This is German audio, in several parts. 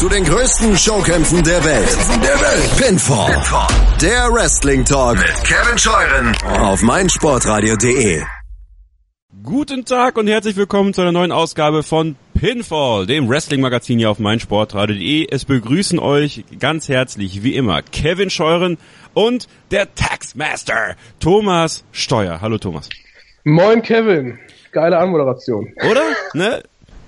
zu den größten Showkämpfen der Welt. Der Welt. Pinfall. Pinfall. Der Wrestling Talk mit Kevin Scheuren auf meinsportradio.de. Guten Tag und herzlich willkommen zu einer neuen Ausgabe von Pinfall, dem Wrestling-Magazin hier auf meinsportradio.de. Es begrüßen euch ganz herzlich, wie immer, Kevin Scheuren und der Taxmaster, Thomas Steuer. Hallo Thomas. Moin Kevin. Geile Anmoderation. Oder? Ne?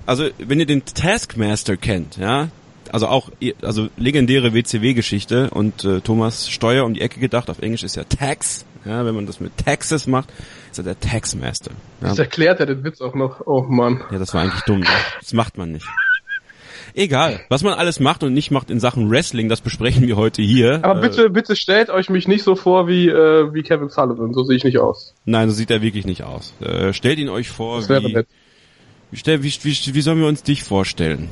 Also, wenn ihr den Taskmaster kennt, ja, also auch also legendäre WCW-Geschichte und äh, Thomas Steuer um die Ecke gedacht. Auf Englisch ist ja Tax. Ja, wenn man das mit Taxes macht, ist er der Taxmaster. Ja. Das erklärt er den Witz auch noch. Oh Mann. Ja, das war eigentlich dumm. Ne? Das macht man nicht. Egal, was man alles macht und nicht macht in Sachen Wrestling, das besprechen wir heute hier. Aber bitte, äh, bitte stellt euch mich nicht so vor wie äh, wie Kevin Sullivan. So sehe ich nicht aus. Nein, so sieht er wirklich nicht aus. Äh, stellt ihn euch vor das wie, nett. wie, wie, wie, wie sollen wir uns dich vorstellen?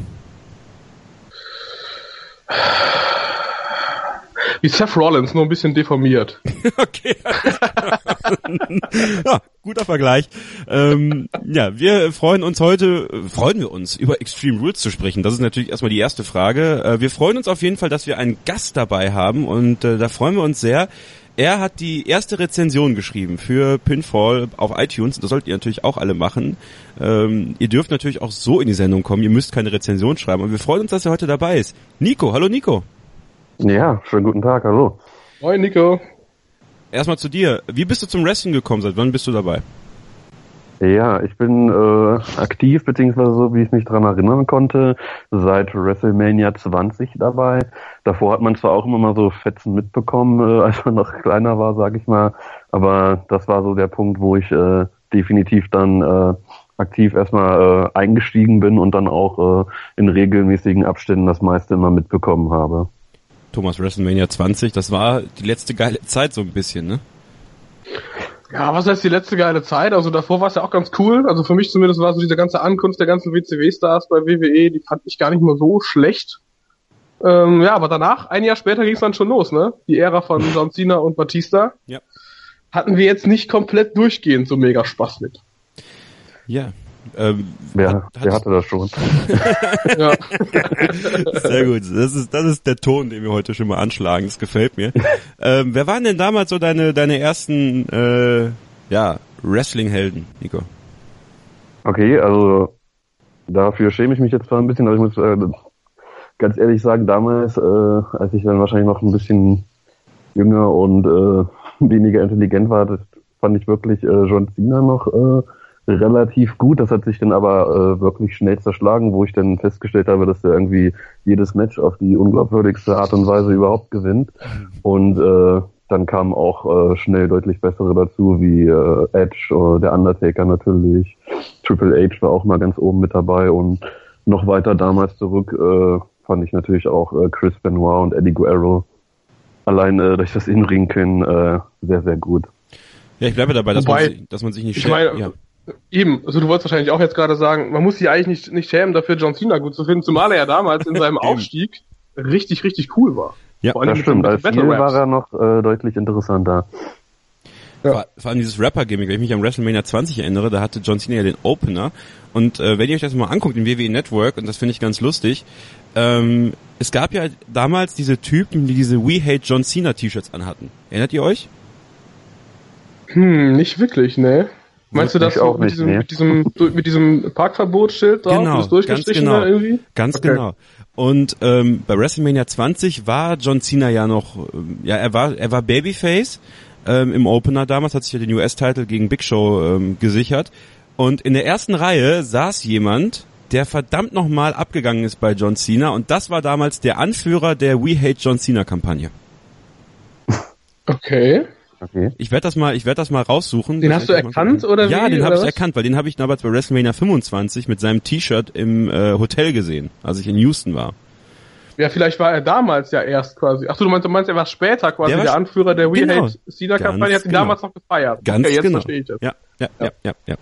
Wie Seth Rollins, nur ein bisschen deformiert. okay. ja, guter Vergleich. Ähm, ja, wir freuen uns heute, freuen wir uns, über Extreme Rules zu sprechen. Das ist natürlich erstmal die erste Frage. Äh, wir freuen uns auf jeden Fall, dass wir einen Gast dabei haben und äh, da freuen wir uns sehr. Er hat die erste Rezension geschrieben für Pinfall auf iTunes. Das solltet ihr natürlich auch alle machen. Ähm, ihr dürft natürlich auch so in die Sendung kommen. Ihr müsst keine Rezension schreiben. Und wir freuen uns, dass er heute dabei ist. Nico, hallo Nico. Ja, schönen guten Tag, hallo. Moin Nico. Erstmal zu dir. Wie bist du zum Wrestling gekommen? Seit wann bist du dabei? Ja, ich bin äh, aktiv, beziehungsweise so wie ich mich dran erinnern konnte, seit WrestleMania 20 dabei. Davor hat man zwar auch immer mal so Fetzen mitbekommen, äh, als man noch kleiner war, sag ich mal, aber das war so der Punkt, wo ich äh, definitiv dann äh, aktiv erstmal äh, eingestiegen bin und dann auch äh, in regelmäßigen Abständen das meiste immer mitbekommen habe. Thomas WrestleMania 20, das war die letzte geile Zeit so ein bisschen, ne? Ja, was heißt die letzte geile Zeit? Also davor war es ja auch ganz cool. Also für mich zumindest war so diese ganze Ankunft der ganzen WCW-Stars bei WWE, die fand ich gar nicht mal so schlecht. Ähm, ja, aber danach, ein Jahr später ging es dann schon los, ne? Die Ära von John Cena und Batista. Ja. Hatten wir jetzt nicht komplett durchgehend so mega Spaß mit. Ja, ähm, wer, hat, wer hatte das schon? ja. Sehr gut. Das ist, das ist der Ton, den wir heute schon mal anschlagen. Das gefällt mir. ähm, wer waren denn damals so deine, deine ersten, äh, ja, Wrestling-Helden, Nico? Okay, also, dafür schäme ich mich jetzt zwar ein bisschen, aber ich muss äh, ganz ehrlich sagen, damals, äh, als ich dann wahrscheinlich noch ein bisschen jünger und äh, weniger intelligent war, das fand ich wirklich äh, John Cena noch äh, relativ gut. Das hat sich dann aber äh, wirklich schnell zerschlagen, wo ich dann festgestellt habe, dass er irgendwie jedes Match auf die unglaubwürdigste Art und Weise überhaupt gewinnt. Und äh, dann kamen auch äh, schnell deutlich bessere dazu, wie äh, Edge oder der Undertaker natürlich. Triple H war auch mal ganz oben mit dabei und noch weiter damals zurück äh, fand ich natürlich auch äh, Chris Benoit und Eddie Guerrero allein äh, durch das Inring können äh, sehr, sehr gut. Ja, ich bleibe dabei, dass, Wobei, man, sich, dass man sich nicht schämt. Ja. Eben, also du wolltest wahrscheinlich auch jetzt gerade sagen, man muss sich eigentlich nicht, nicht schämen, dafür John Cena gut zu finden, zumal er ja damals in seinem Aufstieg richtig, richtig cool war. Ja, das stimmt. Als Battle war er noch äh, deutlich interessanter. Ja. Vor, vor allem dieses Rapper-Gimmick, wenn ich mich an WrestleMania 20 erinnere, da hatte John Cena ja den Opener. Und äh, wenn ihr euch das mal anguckt im WWE Network, und das finde ich ganz lustig, ähm, es gab ja damals diese Typen, die diese We Hate John Cena T-Shirts anhatten. Erinnert ihr euch? Hm, nicht wirklich, ne? Meinst du das auch mit, diesem, mit, diesem, mit diesem Parkverbotsschild drauf? Genau, das ganz genau. irgendwie? Ganz okay. genau. Und ähm, bei WrestleMania 20 war John Cena ja noch, ähm, ja, er war, er war Babyface ähm, im Opener damals, hat sich ja den US-Title gegen Big Show ähm, gesichert. Und in der ersten Reihe saß jemand, der verdammt nochmal abgegangen ist bei John Cena und das war damals der Anführer der We Hate John Cena Kampagne. Okay. Okay. Ich werde das mal, ich werde das mal raussuchen. Den hast du erkannt oder wie? Ja, den habe ich erkannt, weil den habe ich damals bei WrestleMania 25 mit seinem T-Shirt im äh, Hotel gesehen, als ich in Houston war. Ja, vielleicht war er damals ja erst quasi. Ach so, du meinst, du meinst, er war später quasi der, der Anführer der We genau, Hate Cena Kampagne, hat ihn genau. damals noch gefeiert. Ganz okay, jetzt genau. verstehe ich das. Ja, ja, ja, ja, ja, ja.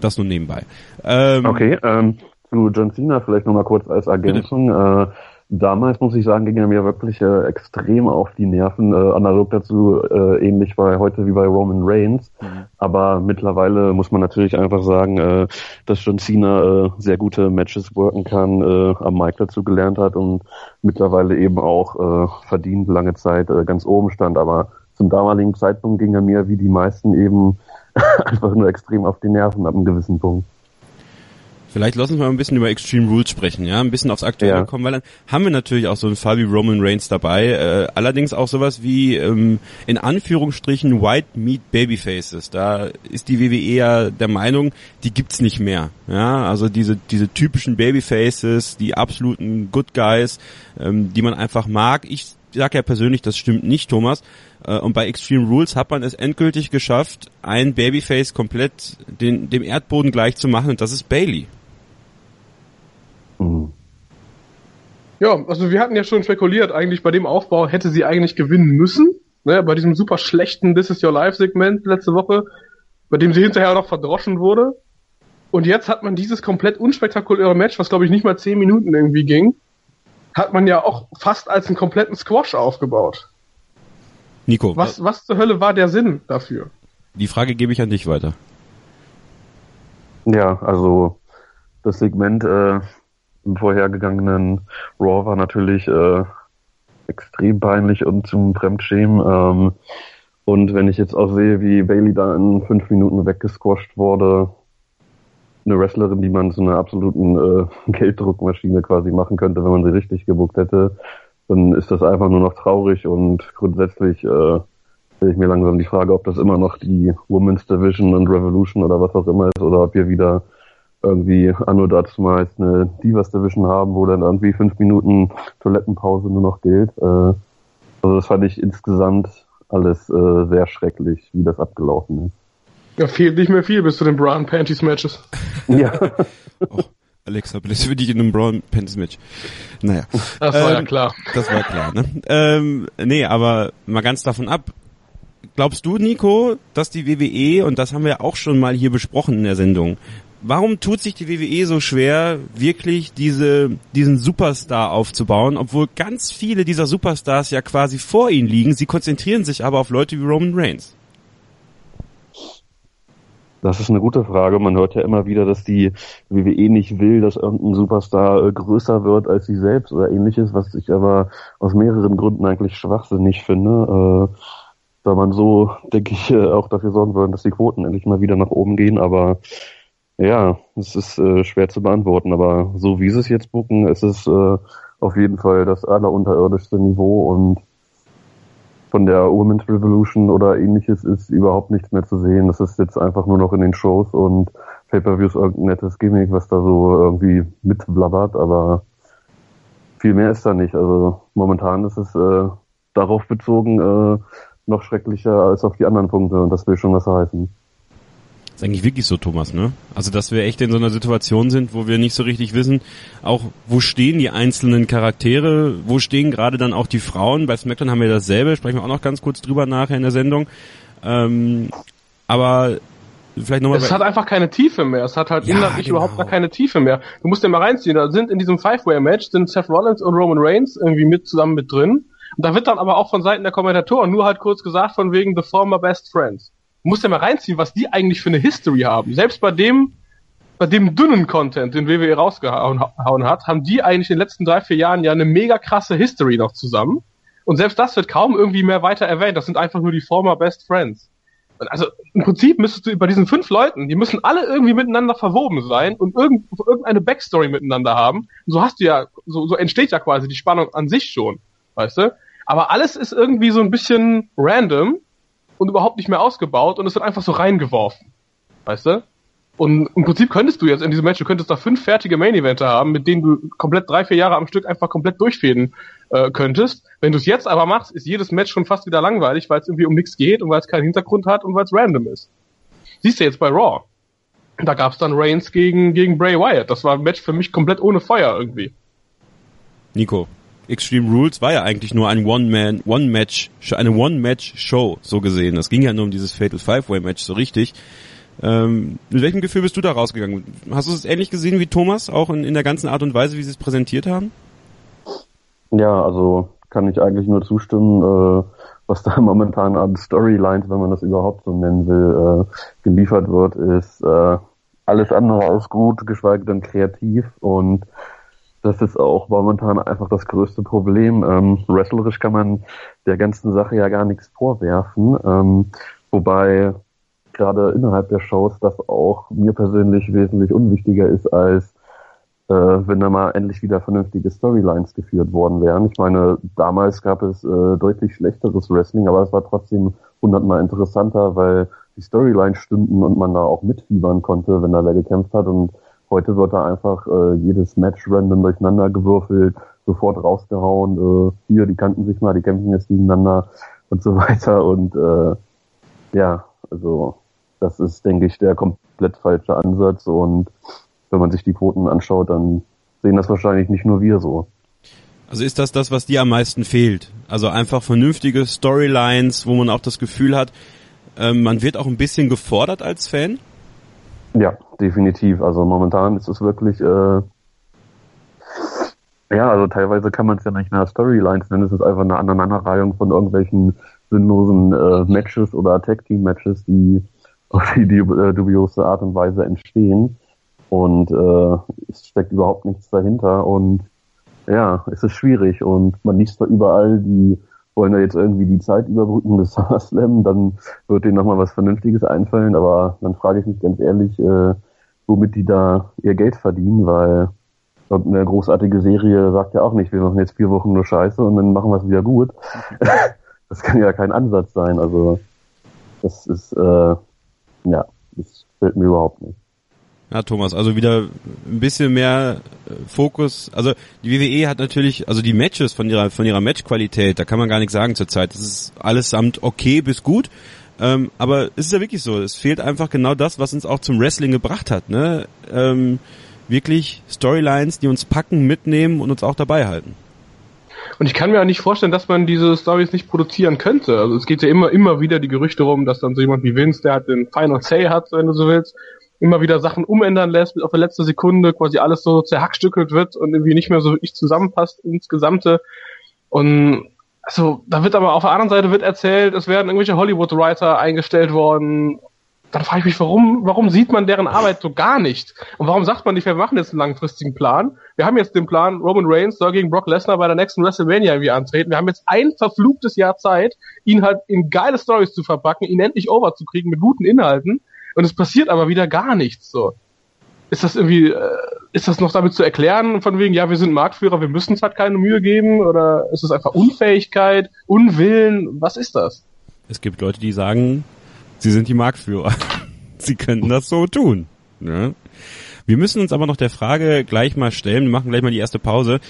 Das nur nebenbei. Ähm, okay, ähm, zu John Cena vielleicht nochmal kurz als Ergänzung. Äh, damals muss ich sagen, ging er mir wirklich äh, extrem auf die Nerven, äh, analog dazu äh, ähnlich bei heute wie bei Roman Reigns. Mhm. Aber mittlerweile muss man natürlich einfach sagen, äh, dass John Cena äh, sehr gute Matches worken kann, äh, am Mike dazu gelernt hat und mittlerweile eben auch äh, verdient lange Zeit äh, ganz oben stand. Aber zum damaligen Zeitpunkt ging er mir wie die meisten eben einfach nur extrem auf die Nerven ab einem gewissen Punkt. Vielleicht lassen wir mal ein bisschen über Extreme Rules sprechen, ja, ein bisschen aufs Aktuelle ja. kommen, weil dann haben wir natürlich auch so einen Fall wie Roman Reigns dabei, äh, allerdings auch sowas wie ähm, in Anführungsstrichen White Meat Babyfaces. Da ist die WWE ja der Meinung, die gibt's nicht mehr, ja, also diese diese typischen Babyfaces, die absoluten Good Guys, ähm, die man einfach mag. Ich sag ja persönlich, das stimmt nicht, Thomas. Äh, und bei Extreme Rules hat man es endgültig geschafft, ein Babyface komplett den, dem Erdboden gleich zu machen und das ist Bailey. Ja, also wir hatten ja schon spekuliert, eigentlich bei dem Aufbau hätte sie eigentlich gewinnen müssen. Ne, bei diesem super schlechten This is Your Life Segment letzte Woche, bei dem sie hinterher noch verdroschen wurde. Und jetzt hat man dieses komplett unspektakuläre Match, was glaube ich nicht mal zehn Minuten irgendwie ging, hat man ja auch fast als einen kompletten Squash aufgebaut. Nico. Was, was zur Hölle war der Sinn dafür? Die Frage gebe ich an dich weiter. Ja, also das Segment äh, im vorhergegangenen Raw war natürlich äh, extrem peinlich und zum Fremdschämen. Ähm, und wenn ich jetzt auch sehe, wie Bailey da in fünf Minuten weggesquasht wurde, eine Wrestlerin, die man zu einer absoluten äh, Gelddruckmaschine quasi machen könnte, wenn man sie richtig gebuckt hätte, dann ist das einfach nur noch traurig und grundsätzlich äh, stelle ich mir langsam die Frage, ob das immer noch die Women's Division und Revolution oder was auch immer ist oder ob wir wieder irgendwie anno dazu meist eine Divas Division haben, wo dann irgendwie fünf Minuten Toilettenpause nur noch gilt. Äh, also das fand ich insgesamt alles äh, sehr schrecklich, wie das abgelaufen ist. Ja, fehlt nicht mehr viel bis zu den Brown Panties Matches. Ja. oh, Alexa Bliss für dich in einem Brown Panties Match. Naja. Das war ähm, ja klar. Das war klar, ne? Ähm, nee, aber mal ganz davon ab. Glaubst du, Nico, dass die WWE, und das haben wir auch schon mal hier besprochen in der Sendung, warum tut sich die WWE so schwer, wirklich diese, diesen Superstar aufzubauen, obwohl ganz viele dieser Superstars ja quasi vor ihnen liegen. Sie konzentrieren sich aber auf Leute wie Roman Reigns. Das ist eine gute Frage. Man hört ja immer wieder, dass die WWE nicht will, dass irgendein Superstar äh, größer wird als sie selbst oder ähnliches, was ich aber aus mehreren Gründen eigentlich schwachsinnig finde. Äh, da man so, denke ich, äh, auch dafür sorgen würde, dass die Quoten endlich mal wieder nach oben gehen. Aber ja, es ist äh, schwer zu beantworten. Aber so wie sie es jetzt bucken, ist es äh, auf jeden Fall das allerunterirdischste Niveau und von der Women's Revolution oder ähnliches ist überhaupt nichts mehr zu sehen. Das ist jetzt einfach nur noch in den Shows und Pay-Per-Views irgendein nettes Gimmick, was da so irgendwie mitblabbert, aber viel mehr ist da nicht. Also momentan ist es äh, darauf bezogen äh, noch schrecklicher als auf die anderen Punkte und das will schon was heißen ist eigentlich wirklich so, Thomas, ne? Also, dass wir echt in so einer Situation sind, wo wir nicht so richtig wissen, auch wo stehen die einzelnen Charaktere, wo stehen gerade dann auch die Frauen. Bei SmackDown haben wir dasselbe, sprechen wir auch noch ganz kurz drüber nachher in der Sendung. Ähm, aber vielleicht nochmal. Es hat einfach keine Tiefe mehr. Es hat halt ja, inhaltlich genau. überhaupt gar keine Tiefe mehr. Du musst dir mal reinziehen. Da sind in diesem Five-Way-Match sind Seth Rollins und Roman Reigns irgendwie mit zusammen mit drin. Und da wird dann aber auch von Seiten der Kommentatoren nur halt kurz gesagt von wegen the former best friends musst ja mal reinziehen, was die eigentlich für eine History haben. Selbst bei dem, bei dem dünnen Content, den WWE rausgehauen hat, haben die eigentlich in den letzten drei, vier Jahren ja eine mega krasse History noch zusammen. Und selbst das wird kaum irgendwie mehr weiter erwähnt. Das sind einfach nur die former Best Friends. Also im Prinzip müsstest du bei diesen fünf Leuten, die müssen alle irgendwie miteinander verwoben sein und irgend, irgendeine Backstory miteinander haben. Und so hast du ja, so, so entsteht ja quasi die Spannung an sich schon, weißt du? Aber alles ist irgendwie so ein bisschen random und überhaupt nicht mehr ausgebaut und es wird einfach so reingeworfen. Weißt du? Und im Prinzip könntest du jetzt in diesem Match, du könntest da fünf fertige Main Eventer haben, mit denen du komplett drei, vier Jahre am Stück einfach komplett durchfäden äh, könntest. Wenn du es jetzt aber machst, ist jedes Match schon fast wieder langweilig, weil es irgendwie um nichts geht und weil es keinen Hintergrund hat und weil es random ist. Siehst du jetzt bei Raw. Da gab es dann Reigns gegen, gegen Bray Wyatt. Das war ein Match für mich komplett ohne Feuer irgendwie. Nico. Extreme Rules war ja eigentlich nur ein One-Man, One-Match, eine One-Match-Show, so gesehen. Es ging ja nur um dieses Fatal Five-Way-Match, so richtig. Ähm, mit welchem Gefühl bist du da rausgegangen? Hast du es ähnlich gesehen wie Thomas, auch in, in der ganzen Art und Weise, wie sie es präsentiert haben? Ja, also kann ich eigentlich nur zustimmen. Äh, was da momentan an Storylines, wenn man das überhaupt so nennen will, äh, geliefert wird, ist äh, alles andere als gut, geschweige denn kreativ und das ist auch momentan einfach das größte Problem. Ähm, wrestlerisch kann man der ganzen Sache ja gar nichts vorwerfen, ähm, wobei gerade innerhalb der Shows das auch mir persönlich wesentlich unwichtiger ist, als äh, wenn da mal endlich wieder vernünftige Storylines geführt worden wären. Ich meine, damals gab es äh, deutlich schlechteres Wrestling, aber es war trotzdem hundertmal interessanter, weil die Storylines stimmten und man da auch mitfiebern konnte, wenn da wer gekämpft hat und Heute wird da einfach äh, jedes Match random durcheinander gewürfelt, sofort rausgehauen. Äh, hier, die kannten sich mal, die kämpfen jetzt gegeneinander und so weiter. Und äh, ja, also das ist, denke ich, der komplett falsche Ansatz. Und wenn man sich die Quoten anschaut, dann sehen das wahrscheinlich nicht nur wir so. Also ist das das, was dir am meisten fehlt? Also einfach vernünftige Storylines, wo man auch das Gefühl hat, äh, man wird auch ein bisschen gefordert als Fan? Ja, definitiv. Also momentan ist es wirklich, äh, ja, also teilweise kann man es ja nicht mehr Storylines nennen, es ist einfach eine Aneinanderreihung von irgendwelchen sinnlosen äh, Matches oder Tag-Team-Matches, die auf die, äh, dubiose Art und Weise entstehen. Und äh, es steckt überhaupt nichts dahinter und ja, es ist schwierig und man liest da überall die wollen da jetzt irgendwie die Zeit überbrücken bis SummerSlam, dann wird denen nochmal was Vernünftiges einfallen, aber dann frage ich mich ganz ehrlich, äh, womit die da ihr Geld verdienen, weil eine großartige Serie sagt ja auch nicht, wir machen jetzt vier Wochen nur Scheiße und dann machen wir es wieder gut. das kann ja kein Ansatz sein, also das ist, äh, ja, das fällt mir überhaupt nicht. Ja, Thomas, also wieder ein bisschen mehr äh, Fokus. Also die WWE hat natürlich, also die Matches von ihrer von ihrer Matchqualität, da kann man gar nichts sagen zurzeit. Das ist allesamt okay bis gut. Ähm, aber es ist ja wirklich so, es fehlt einfach genau das, was uns auch zum Wrestling gebracht hat. Ne? Ähm, wirklich Storylines, die uns packen, mitnehmen und uns auch dabei halten. Und ich kann mir auch nicht vorstellen, dass man diese Stories nicht produzieren könnte. Also es geht ja immer, immer wieder die Gerüchte rum, dass dann so jemand wie Vince, der hat den Final Say hat, wenn du so willst, immer wieder Sachen umändern lässt, auf der letzte Sekunde quasi alles so zerhackstückelt wird und irgendwie nicht mehr so wirklich zusammenpasst ins Gesamte. Und also da wird aber auf der anderen Seite wird erzählt, es werden irgendwelche Hollywood-Writer eingestellt worden. Dann frage ich mich, warum, warum sieht man deren Arbeit so gar nicht? Und warum sagt man nicht, wir machen jetzt einen langfristigen Plan? Wir haben jetzt den Plan, Roman Reigns soll gegen Brock Lesnar bei der nächsten WrestleMania irgendwie antreten. Wir haben jetzt ein verfluchtes Jahr Zeit, ihn halt in geile Stories zu verpacken, ihn endlich over zu kriegen mit guten Inhalten und es passiert aber wieder gar nichts so. Ist das irgendwie, äh, ist das noch damit zu erklären, von wegen, ja, wir sind Marktführer, wir müssen es halt keine Mühe geben? Oder ist es einfach Unfähigkeit, Unwillen? Was ist das? Es gibt Leute, die sagen, sie sind die Marktführer. sie könnten das so tun. Ne? Wir müssen uns aber noch der Frage gleich mal stellen, wir machen gleich mal die erste Pause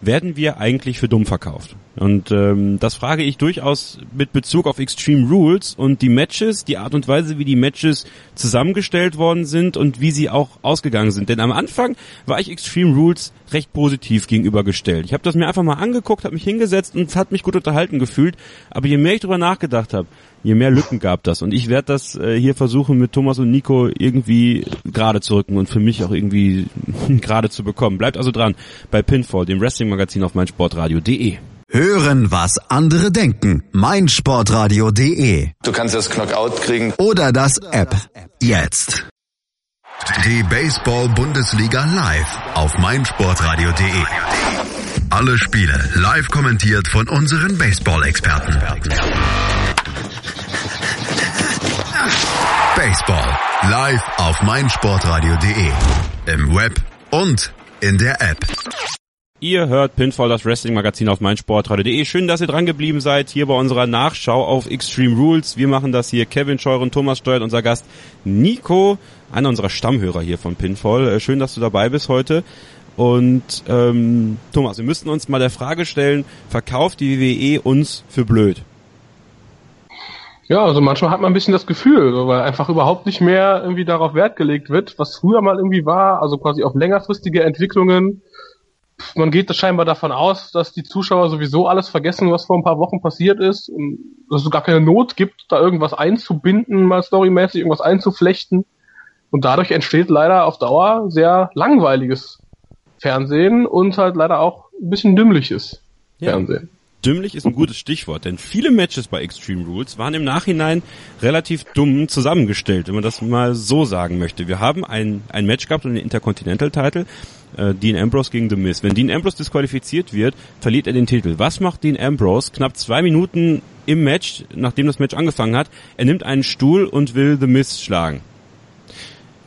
werden wir eigentlich für dumm verkauft? Und ähm, das frage ich durchaus mit Bezug auf Extreme Rules und die Matches, die Art und Weise, wie die Matches zusammengestellt worden sind und wie sie auch ausgegangen sind. Denn am Anfang war ich Extreme Rules recht positiv gegenübergestellt. Ich habe das mir einfach mal angeguckt, habe mich hingesetzt und hat mich gut unterhalten gefühlt. Aber je mehr ich drüber nachgedacht habe, je mehr Lücken gab das. Und ich werde das äh, hier versuchen mit Thomas und Nico irgendwie gerade zu rücken und für mich auch irgendwie gerade zu bekommen. Bleibt also dran bei Pinfall, dem Wrestling-Magazin auf meinsportradio.de. Hören, was andere denken. meinsportradio.de. Du kannst das Knockout kriegen. Oder das App. Jetzt. Die Baseball-Bundesliga live auf meinsportradio.de. Alle Spiele live kommentiert von unseren Baseball-Experten. Baseball live auf meinsportradio.de. Im Web und in der App. Ihr hört Pinfall, das Wrestling-Magazin auf meinsportradio.de. Schön, dass ihr dran geblieben seid hier bei unserer Nachschau auf Extreme Rules. Wir machen das hier. Kevin Scheuren, Thomas steuert unser Gast Nico, einer unserer Stammhörer hier von Pinfall. Äh, schön, dass du dabei bist heute. Und ähm, Thomas, wir müssten uns mal der Frage stellen, verkauft die WWE uns für blöd? Ja, also manchmal hat man ein bisschen das Gefühl, weil einfach überhaupt nicht mehr irgendwie darauf Wert gelegt wird, was früher mal irgendwie war, also quasi auf längerfristige Entwicklungen. Man geht scheinbar davon aus, dass die Zuschauer sowieso alles vergessen, was vor ein paar Wochen passiert ist und dass es gar keine Not gibt, da irgendwas einzubinden, mal storymäßig irgendwas einzuflechten. Und dadurch entsteht leider auf Dauer sehr langweiliges Fernsehen und halt leider auch ein bisschen dümmliches ja. Fernsehen. Dümmlich ist ein gutes Stichwort, denn viele Matches bei Extreme Rules waren im Nachhinein relativ dumm zusammengestellt, wenn man das mal so sagen möchte. Wir haben ein, ein Match gehabt um den Intercontinental-Title, äh, Dean Ambrose gegen The Miz. Wenn Dean Ambrose disqualifiziert wird, verliert er den Titel. Was macht Dean Ambrose knapp zwei Minuten im Match, nachdem das Match angefangen hat? Er nimmt einen Stuhl und will The Miz schlagen.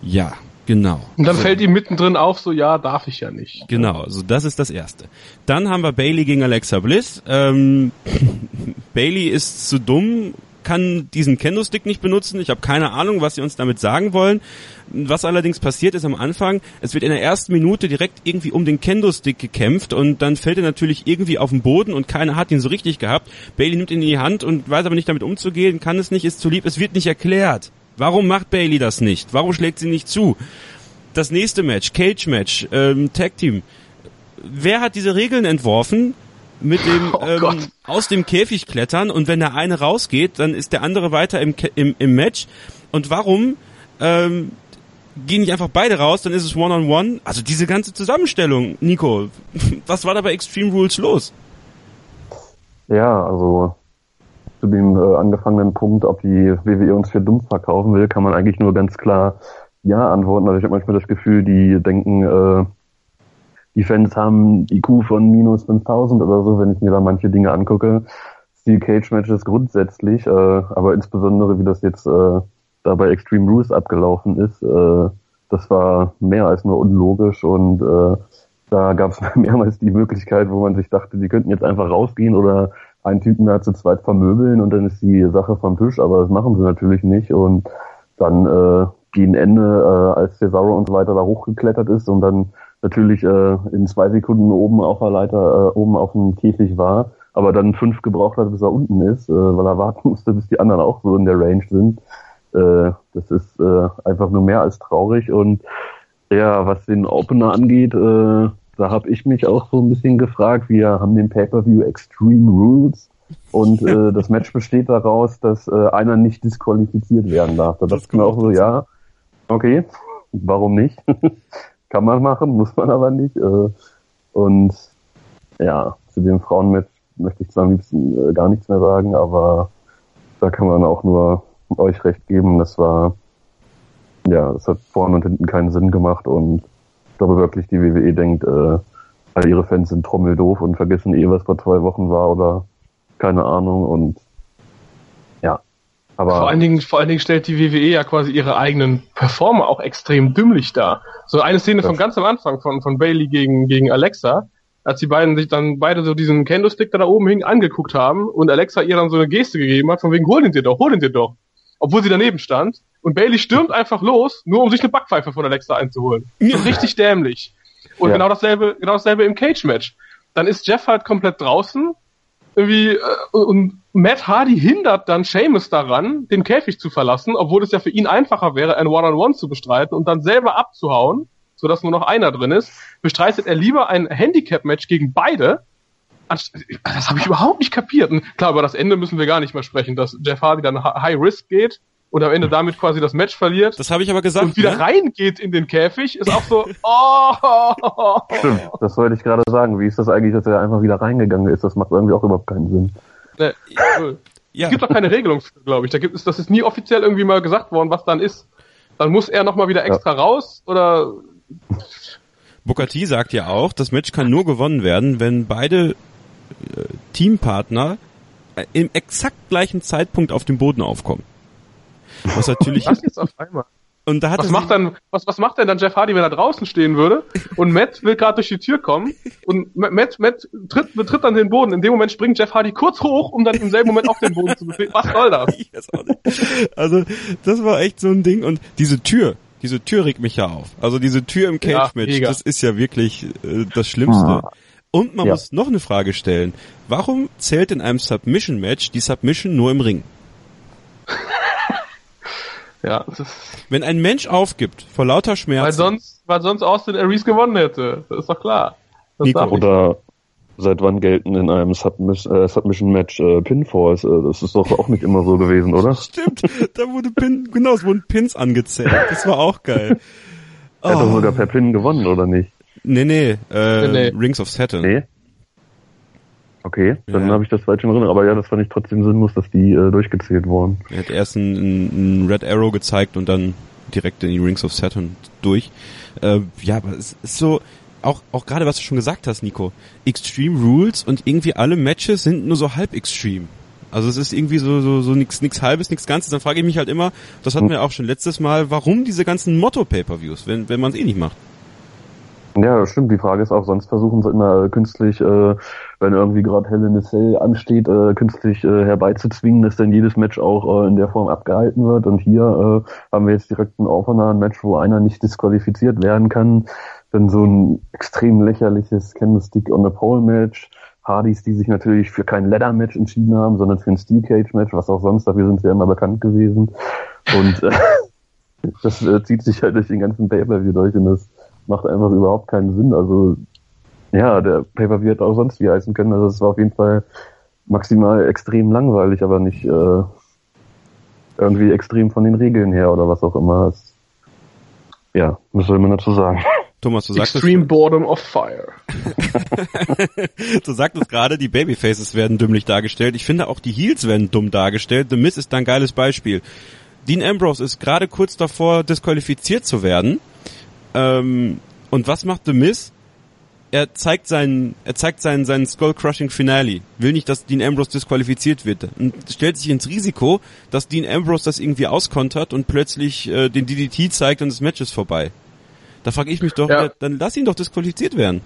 Ja, Genau. Und dann so. fällt ihm mittendrin auf, so ja, darf ich ja nicht. Genau, also das ist das Erste. Dann haben wir Bailey gegen Alexa Bliss. Ähm, Bailey ist zu dumm, kann diesen Kendo-Stick nicht benutzen. Ich habe keine Ahnung, was sie uns damit sagen wollen. Was allerdings passiert ist am Anfang, es wird in der ersten Minute direkt irgendwie um den Kendo-Stick gekämpft und dann fällt er natürlich irgendwie auf den Boden und keiner hat ihn so richtig gehabt. Bailey nimmt ihn in die Hand und weiß aber nicht damit umzugehen, kann es nicht, ist zu lieb, es wird nicht erklärt. Warum macht Bailey das nicht? Warum schlägt sie nicht zu? Das nächste Match, Cage Match, ähm, Tag Team. Wer hat diese Regeln entworfen? Mit dem oh ähm, aus dem Käfig klettern und wenn der eine rausgeht, dann ist der andere weiter im, im, im Match. Und warum ähm, gehen nicht einfach beide raus, dann ist es One-on-One. -on -one. Also diese ganze Zusammenstellung, Nico, was war da bei Extreme Rules los? Ja, also zu dem äh, angefangenen Punkt, ob die WWE uns für dumm verkaufen will, kann man eigentlich nur ganz klar ja antworten. Also ich habe manchmal das Gefühl, die denken, äh, die Fans haben IQ von minus 5000 oder so, wenn ich mir da manche Dinge angucke. Steel Cage Matches grundsätzlich, äh, aber insbesondere wie das jetzt äh, da bei Extreme Rules abgelaufen ist, äh, das war mehr als nur unlogisch und äh, da gab es mehrmals die Möglichkeit, wo man sich dachte, die könnten jetzt einfach rausgehen oder einen Typen da zu zweit vermöbeln und dann ist die Sache vom Tisch, aber das machen sie natürlich nicht und dann äh, gegen Ende, äh, als Cesaro und so weiter da hochgeklettert ist und dann natürlich äh, in zwei Sekunden oben auf der Leiter, äh, oben auf dem Käfig war, aber dann fünf gebraucht hat, bis er unten ist, äh, weil er warten musste, bis die anderen auch so in der Range sind. Äh, das ist äh, einfach nur mehr als traurig und ja, was den Opener angeht, äh, da habe ich mich auch so ein bisschen gefragt. Wir haben den Pay-per-View Extreme Rules und äh, das Match besteht daraus, dass äh, einer nicht disqualifiziert werden darf. Da dachte ich mir auch so, ja, okay, warum nicht? Kann man machen, muss man aber nicht. Äh, und ja, zu dem Frauenmatch möchte ich zwar am liebsten äh, gar nichts mehr sagen, aber da kann man auch nur euch recht geben. Das war, ja, das hat vorne und hinten keinen Sinn gemacht und glaube wirklich, die WWE denkt, äh, all ihre Fans sind trommeldoof und vergessen eh, was vor zwei Wochen war oder keine Ahnung und. Aber vor allen Dingen, vor allen Dingen stellt die WWE ja quasi ihre eigenen Performer auch extrem dümmlich dar. So eine Szene von ganz am Anfang von, von Bailey gegen, gegen Alexa, als die beiden sich dann beide so diesen Candlestick da oben hing angeguckt haben und Alexa ihr dann so eine Geste gegeben hat, von wegen, hol ihn dir doch, hol ihn dir doch. Obwohl sie daneben stand und Bailey stürmt einfach los, nur um sich eine Backpfeife von Alexa einzuholen. Ja. richtig dämlich. Und ja. genau dasselbe, genau dasselbe im Cage-Match. Dann ist Jeff halt komplett draußen, irgendwie, äh, und Matt Hardy hindert dann Seamus daran, den Käfig zu verlassen, obwohl es ja für ihn einfacher wäre, ein One-on-One -on -One zu bestreiten und dann selber abzuhauen, sodass nur noch einer drin ist, bestreitet er lieber ein Handicap-Match gegen beide. Das habe ich überhaupt nicht kapiert. Und klar, über das Ende müssen wir gar nicht mehr sprechen, dass Jeff Hardy dann High Risk geht und am Ende damit quasi das Match verliert. Das habe ich aber gesagt. Und wieder ne? reingeht in den Käfig, ist auch so, oh. Stimmt, das wollte ich gerade sagen. Wie ist das eigentlich, dass er einfach wieder reingegangen ist? Das macht irgendwie auch überhaupt keinen Sinn. Ne, ja. Es gibt doch keine Regelung für, glaube ich. Da gibt es, das ist nie offiziell irgendwie mal gesagt worden, was dann ist. Dann muss er nochmal wieder extra ja. raus oder. Bukati sagt ja auch, das Match kann nur gewonnen werden, wenn beide äh, Teampartner im exakt gleichen Zeitpunkt auf dem Boden aufkommen. Was natürlich. Was jetzt auf einmal? Und da hat was macht dann, was, was macht denn dann Jeff Hardy, wenn er draußen stehen würde und Matt will gerade durch die Tür kommen und Matt, Matt tritt, betritt dann den Boden. In dem Moment springt Jeff Hardy kurz hoch, um dann im selben Moment auf den Boden zu befinden. Was soll das? Also, das war echt so ein Ding und diese Tür, diese Tür regt mich ja auf. Also diese Tür im Cage-Match, ja, das ist ja wirklich äh, das Schlimmste. Ah. Und man ja. muss noch eine Frage stellen. Warum zählt in einem Submission-Match die Submission nur im Ring? Ja. Wenn ein Mensch aufgibt vor lauter Schmerzen. Weil sonst, weil sonst Austin Aries gewonnen hätte. Das ist doch klar. Nico, oder seit wann gelten in einem äh, Submission-Match äh, Pinfalls? Äh, das ist doch auch nicht immer so gewesen, oder? Stimmt, da wurde Pin, genau, es wurden Pins angezählt. Das war auch geil. Er hat doch oh. sogar per Pin gewonnen, oder nicht? Nee, nee, äh, nee, nee. Rings of Saturn. Nee. Okay, dann Ja. habe ich das falsch in Erinnerung. Aber ja, das fand ich trotzdem sinnlos, dass die äh, durchgezählt wurden. Er hat erst einen, einen Red Arrow gezeigt und dann direkt in die Rings of Saturn durch. Äh, ja, aber es ist so, auch, auch gerade was du schon gesagt hast, Nico. Extreme Rules und irgendwie alle Matches sind nur so halb extreme. Also es ist irgendwie so, so, so nix, nix halbes, nix ganzes. Dann frage ich mich halt immer, das hatten wir auch schon letztes Mal, warum diese ganzen Motto-Pay-Per-Views, wenn, wenn man es eh nicht macht. Ja, stimmt. Die Frage ist auch, sonst versuchen sie immer künstlich, äh, wenn irgendwie gerade Hell in a Cell ansteht, äh, künstlich äh, herbeizuzwingen, dass dann jedes Match auch äh, in der Form abgehalten wird. Und hier äh, haben wir jetzt direkt ein aufeinander Match, wo einer nicht disqualifiziert werden kann. Dann so ein extrem lächerliches Candlestick on the Pole Match. Hardys, die sich natürlich für kein Leather Match entschieden haben, sondern für ein Steel Cage Match, was auch sonst, dafür sind sie ja immer bekannt gewesen. Und äh, das äh, zieht sich halt durch den ganzen Pay-Per-View durch und das macht einfach überhaupt keinen Sinn. Also ja, der Pay-Per-View hätte auch sonst wie heißen können. Also es war auf jeden Fall maximal extrem langweilig, aber nicht äh, irgendwie extrem von den Regeln her oder was auch immer. Es, ja, was soll man dazu sagen? Thomas, du sagtest, Extreme Boredom of Fire. du sagtest gerade, die Babyfaces werden dümmlich dargestellt. Ich finde auch die Heels werden dumm dargestellt. The Miz ist da ein geiles Beispiel. Dean Ambrose ist gerade kurz davor, disqualifiziert zu werden. Ähm, und was macht The Miz? Er zeigt seinen, er zeigt seinen, seinen Skull-Crushing Finale. Will nicht, dass Dean Ambrose disqualifiziert wird. Und stellt sich ins Risiko, dass Dean Ambrose das irgendwie auskontert und plötzlich äh, den DDT zeigt und das Match ist vorbei. Da frage ich mich doch, Ja. ja, dann lass ihn doch disqualifiziert werden.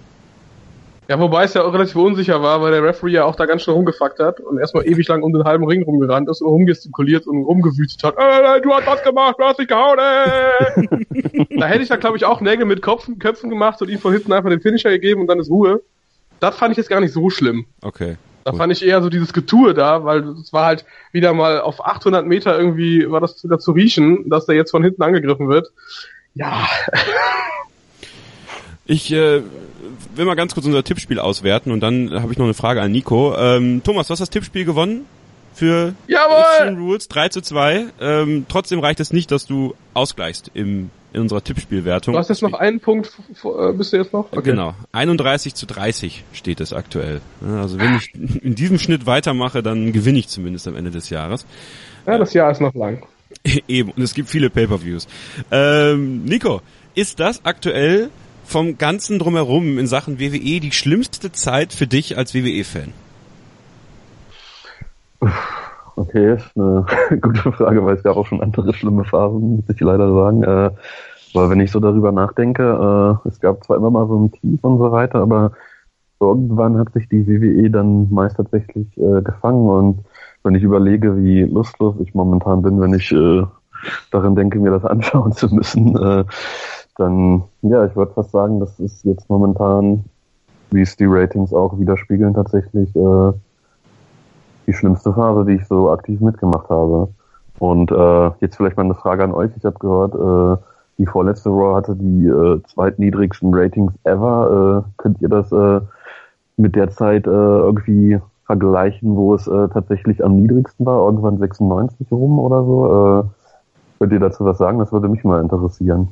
Ja, wobei es ja auch relativ unsicher war, weil der Referee ja auch da ganz schön rumgefuckt hat und erstmal ewig lang um den halben Ring rumgerannt ist und rumgestikuliert und rumgewütet hat. Äh, du hast was gemacht, du hast dich gehauen, äh. Da hätte ich da, glaube ich, auch Nägel mit Kopfen, Köpfen gemacht und ihm von hinten einfach den Finisher gegeben und dann ist Ruhe. Das fand ich jetzt gar nicht so schlimm. Okay. Da Gut. fand ich eher so dieses Getue da, weil es war halt wieder mal auf 800 Meter irgendwie, war das wieder zu riechen, dass der jetzt von hinten angegriffen wird. Ja, Ich äh, will mal ganz kurz unser Tippspiel auswerten und dann habe ich noch eine Frage an Nico. Ähm, Thomas, du hast das Tippspiel gewonnen für Jawohl! Extreme Rules 3 zu 2. Ähm, trotzdem reicht es nicht, dass du ausgleichst im, in unserer Tippspielwertung. du hast jetzt noch einen Punkt, äh, bist du jetzt noch? Okay. Genau. 31 zu 30 steht es aktuell. Also wenn ich in diesem Schnitt weitermache, dann gewinne ich zumindest am Ende des Jahres. Ja, das Jahr ist noch lang. Eben. Und es gibt viele Pay-per-Views. Ähm, Nico, ist das aktuell vom ganzen drumherum in Sachen WWE die schlimmste Zeit für dich als WWE-Fan? Okay, ist eine gute Frage, weil es gab auch schon andere schlimme Phasen, muss ich leider sagen. Äh, weil wenn ich so darüber nachdenke, äh, es gab zwar immer mal so ein Tief und so weiter, aber irgendwann hat sich die WWE dann meist tatsächlich äh, gefangen und wenn ich überlege, wie lustlos ich momentan bin, wenn ich äh, daran denke, mir das anschauen zu müssen, äh, dann, ja, ich würde fast sagen, das ist jetzt momentan, wie es die Ratings auch widerspiegeln, tatsächlich äh, die schlimmste Phase, die ich so aktiv mitgemacht habe. Und äh, jetzt vielleicht mal eine Frage an euch. Ich habe gehört, äh, die vorletzte Raw hatte die äh, zweitniedrigsten Ratings ever. Äh, könnt ihr das äh, mit der Zeit äh, irgendwie vergleichen, wo es äh, tatsächlich am niedrigsten war? Irgendwann 96 rum oder so? Äh, könnt ihr dazu was sagen? Das würde mich mal interessieren.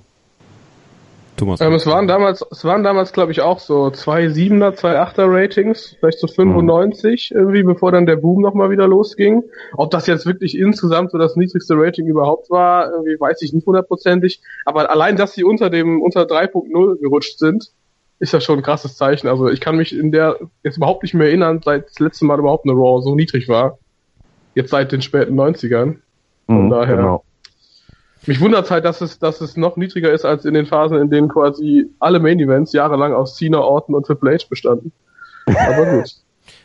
Thomas. Ähm, es waren damals, es waren damals, glaube ich, auch so zwei Siebener, zwei Achter Ratings, vielleicht so 95 irgendwie, bevor dann der Boom nochmal wieder losging. Ob das jetzt wirklich insgesamt so das niedrigste Rating überhaupt war, irgendwie weiß ich nicht hundertprozentig. Aber allein, dass sie unter dem, unter 3.0 gerutscht sind, ist ja schon ein krasses Zeichen. Also ich kann mich in der jetzt überhaupt nicht mehr erinnern, seit das letzte Mal überhaupt eine Raw so niedrig war. Jetzt seit den späten 90ern. Von Mhm, daher- Genau. Mich wundert halt, dass es, dass es noch niedriger ist als in den Phasen, in denen quasi alle Main Events jahrelang aus Cena, Orton und Triple H bestanden. Aber gut.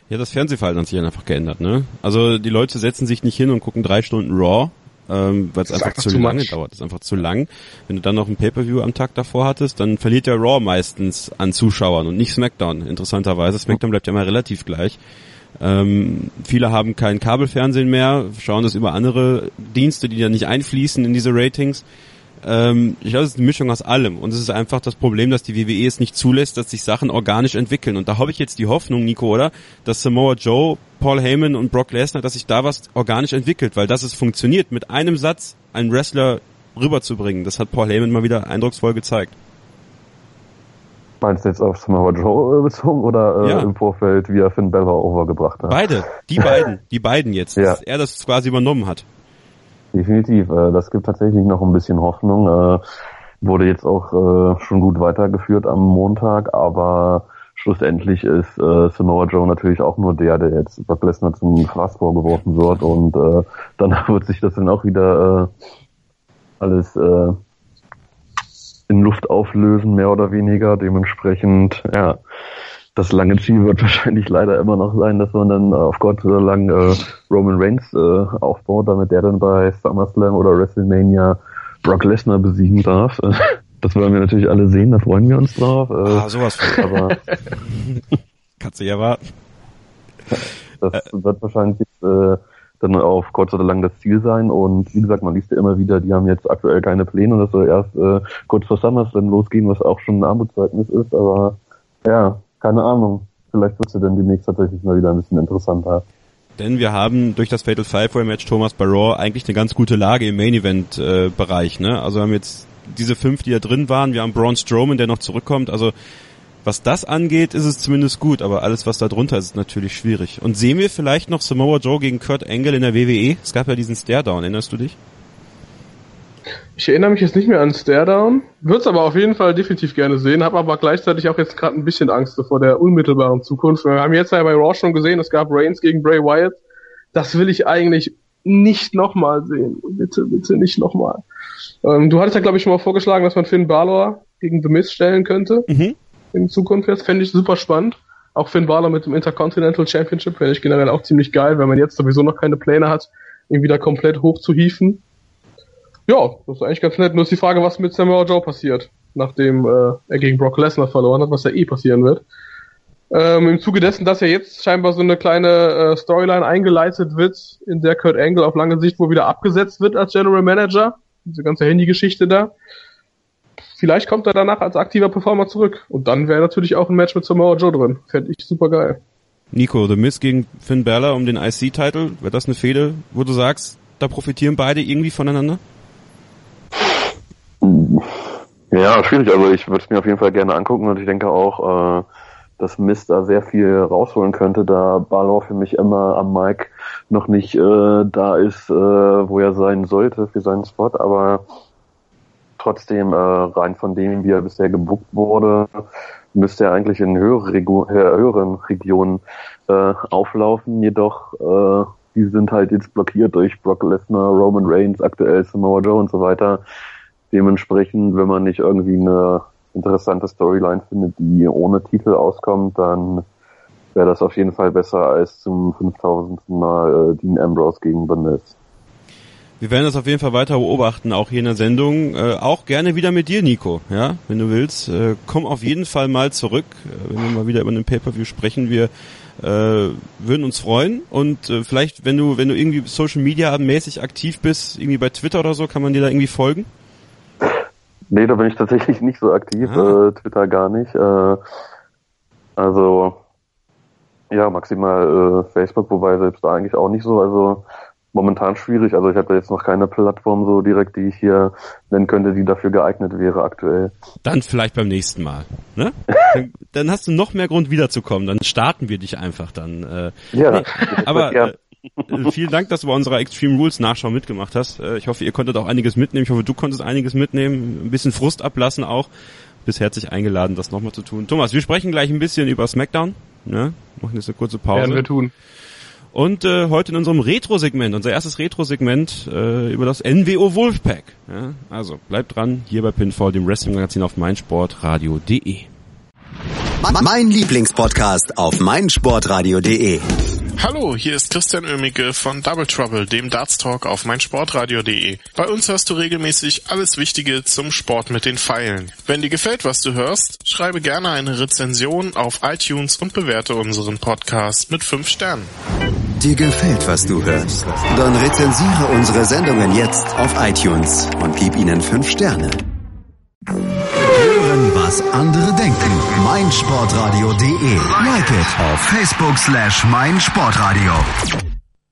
Ja, das Fernsehverhalten hat sich einfach geändert, ne? Also die Leute setzen sich nicht hin und gucken drei Stunden Raw, ähm, weil es einfach einfach zu lange much. dauert. Das ist einfach zu lang. Wenn du dann noch ein Pay-Per-View am Tag davor hattest, dann verliert ja Raw meistens an Zuschauern und nicht SmackDown, interessanterweise. SmackDown bleibt ja immer relativ gleich. Ähm, viele haben kein Kabelfernsehen mehr, schauen das über andere Dienste, die ja nicht einfließen in diese Ratings. Ähm, ich glaube, es ist eine Mischung aus allem. Und es ist einfach das Problem, dass die WWE es nicht zulässt, dass sich Sachen organisch entwickeln. Und da habe ich jetzt die Hoffnung, Nico, oder? Dass Samoa Joe, Paul Heyman und Brock Lesnar, dass sich da was organisch entwickelt, weil das es funktioniert, mit einem Satz einen Wrestler rüberzubringen. Das hat Paul Heyman mal wieder eindrucksvoll gezeigt. Meinst du jetzt auf Samoa Joe bezogen oder äh, ja. im Vorfeld, wie er Finn Balor overgebracht hat? Beide, die beiden, die beiden jetzt, ja. dass er das quasi übernommen hat. Definitiv, äh, das gibt tatsächlich noch ein bisschen Hoffnung. Äh, wurde jetzt auch äh, schon gut weitergeführt am Montag, aber schlussendlich ist äh, Samoa Joe natürlich auch nur der, der jetzt Brock Lesnar zum Fass vorgeworfen wird und äh, danach wird sich das dann auch wieder äh, alles äh, in Luft auflösen, mehr oder weniger. Dementsprechend, ja, das lange Ziel wird wahrscheinlich leider immer noch sein, dass man dann auf Gott so lang äh, Roman Reigns äh, aufbaut, damit der dann bei SummerSlam oder WrestleMania Brock Lesnar besiegen darf. Das wollen wir natürlich alle sehen, da freuen wir uns drauf. Äh, ah, sowas. Aber Kannst du ja warten. Das wird wahrscheinlich äh, dann auf kurz oder lang das Ziel sein. Und wie gesagt, man liest ja immer wieder, die haben jetzt aktuell keine Pläne das soll erst äh, kurz vor SummerSlam losgehen, was auch schon ein Armutszeugnis ist. Aber ja, keine Ahnung. Vielleicht wird sie dann demnächst tatsächlich mal wieder ein bisschen interessanter. Denn wir haben durch das Fatal Five Way Match Thomas Barrow eigentlich eine ganz gute Lage im Main Event äh, Bereich. Ne? Also wir haben jetzt diese fünf, die da drin waren. Wir haben Braun Strowman, der noch zurückkommt. Also was das angeht, ist es zumindest gut, aber alles, was da drunter ist, ist natürlich schwierig. Und sehen wir vielleicht noch Samoa Joe gegen Kurt Angle in der WWE? Es gab ja diesen Staredown, erinnerst du dich? Ich erinnere mich jetzt nicht mehr an Staredown, würde es aber auf jeden Fall definitiv gerne sehen, habe aber gleichzeitig auch jetzt gerade ein bisschen Angst vor der unmittelbaren Zukunft. Wir haben jetzt ja bei Raw schon gesehen, es gab Reigns gegen Bray Wyatt. Das will ich eigentlich nicht nochmal sehen. Bitte, bitte nicht nochmal. Ähm, du hattest ja, glaube ich, schon mal vorgeschlagen, dass man Finn Balor gegen The Miz stellen könnte. Mhm. In Zukunft jetzt fände ich super spannend. Auch Finn Balor mit dem Intercontinental Championship fände ich generell auch ziemlich geil, wenn man jetzt sowieso noch keine Pläne hat, ihn wieder komplett hochzuhieven. Ja, das ist eigentlich ganz nett. Nur ist die Frage, was mit Samoa Joe passiert, nachdem äh, er gegen Brock Lesnar verloren hat, was ja eh passieren wird. Ähm, Im Zuge dessen, dass ja jetzt scheinbar so eine kleine äh, Storyline eingeleitet wird, in der Kurt Angle auf lange Sicht wohl wieder abgesetzt wird als General Manager. Diese ganze Handy-Geschichte da. Vielleicht kommt er danach als aktiver Performer zurück. Und dann wäre natürlich auch ein Match mit Samoa Joe drin. Fände ich super geil. Nico, The Miz gegen Finn Balor um den IC-Title. Wäre das eine Fehde, wo du sagst, da profitieren beide irgendwie voneinander? Ja, schwierig. Also ich würde es mir auf jeden Fall gerne angucken und ich denke auch, äh, dass Mist da sehr viel rausholen könnte, da Balor für mich immer am Mike noch nicht äh, da ist, äh, wo er sein sollte für seinen Spot, aber trotzdem äh, rein von dem, wie er bisher gebuckt wurde, müsste er eigentlich in höhere Regu äh, höheren Regionen äh, auflaufen, jedoch äh, die sind halt jetzt blockiert durch Brock Lesnar, Roman Reigns, aktuell Samoa Joe und so weiter. Dementsprechend, wenn man nicht irgendwie eine interessante Storyline findet, die ohne Titel auskommt, dann wäre das auf jeden Fall besser als zum 5000. Mal äh, Dean Ambrose gegen The Wir werden das auf jeden Fall weiter beobachten, auch hier in der Sendung. Äh, auch gerne wieder mit dir, Nico, ja, wenn du willst. Äh, komm auf jeden Fall mal zurück, äh, wenn wir mal wieder über einen Pay-Per-View sprechen. Wir äh, würden uns freuen und äh, vielleicht, wenn du, wenn du irgendwie Social Media mäßig aktiv bist, irgendwie bei Twitter oder so, kann man dir da irgendwie folgen? Nee, da bin ich tatsächlich nicht so aktiv, ah. äh, Twitter gar nicht. Äh, also ja, maximal äh, Facebook, wobei selbst da eigentlich auch nicht so. Also momentan schwierig. Also ich habe jetzt noch keine Plattform so direkt, die ich hier nennen könnte, die dafür geeignet wäre aktuell. Dann vielleicht beim nächsten Mal. Ne? dann, dann hast du noch mehr Grund wiederzukommen. Dann starten wir dich einfach dann. Äh, ja, nee, aber äh, äh, vielen Dank, dass du bei unserer Extreme Rules Nachschau mitgemacht hast. Äh, ich hoffe, ihr konntet auch einiges mitnehmen. Ich hoffe, du konntest einiges mitnehmen. Ein bisschen Frust ablassen auch. Bist herzlich eingeladen, das nochmal zu tun. Thomas, wir sprechen gleich ein bisschen über SmackDown. Ne? Machen jetzt eine kurze Pause. Werden wir tun. Und äh, heute in unserem Retro-Segment, unser erstes Retro-Segment äh, über das NWO Wolfpack. Ja? Also bleibt dran, hier bei Pinfall, dem Wrestling-Magazin auf meinsportradio.de. Mein Lieblingspodcast auf meinsportradio.de. Hallo, hier ist Christian Oemicke von Double Trouble, dem Darts Talk auf meinsportradio.de. Bei uns hörst du regelmäßig alles Wichtige zum Sport mit den Pfeilen. Wenn dir gefällt, was du hörst, schreibe gerne eine Rezension auf iTunes und bewerte unseren Podcast mit 5 Sternen. Dir gefällt, was du hörst? Dann rezensiere unsere Sendungen jetzt auf iTunes und gib ihnen 5 Sterne was andere denken. meinsportradio.de. Like it auf Facebook slash meinsportradio.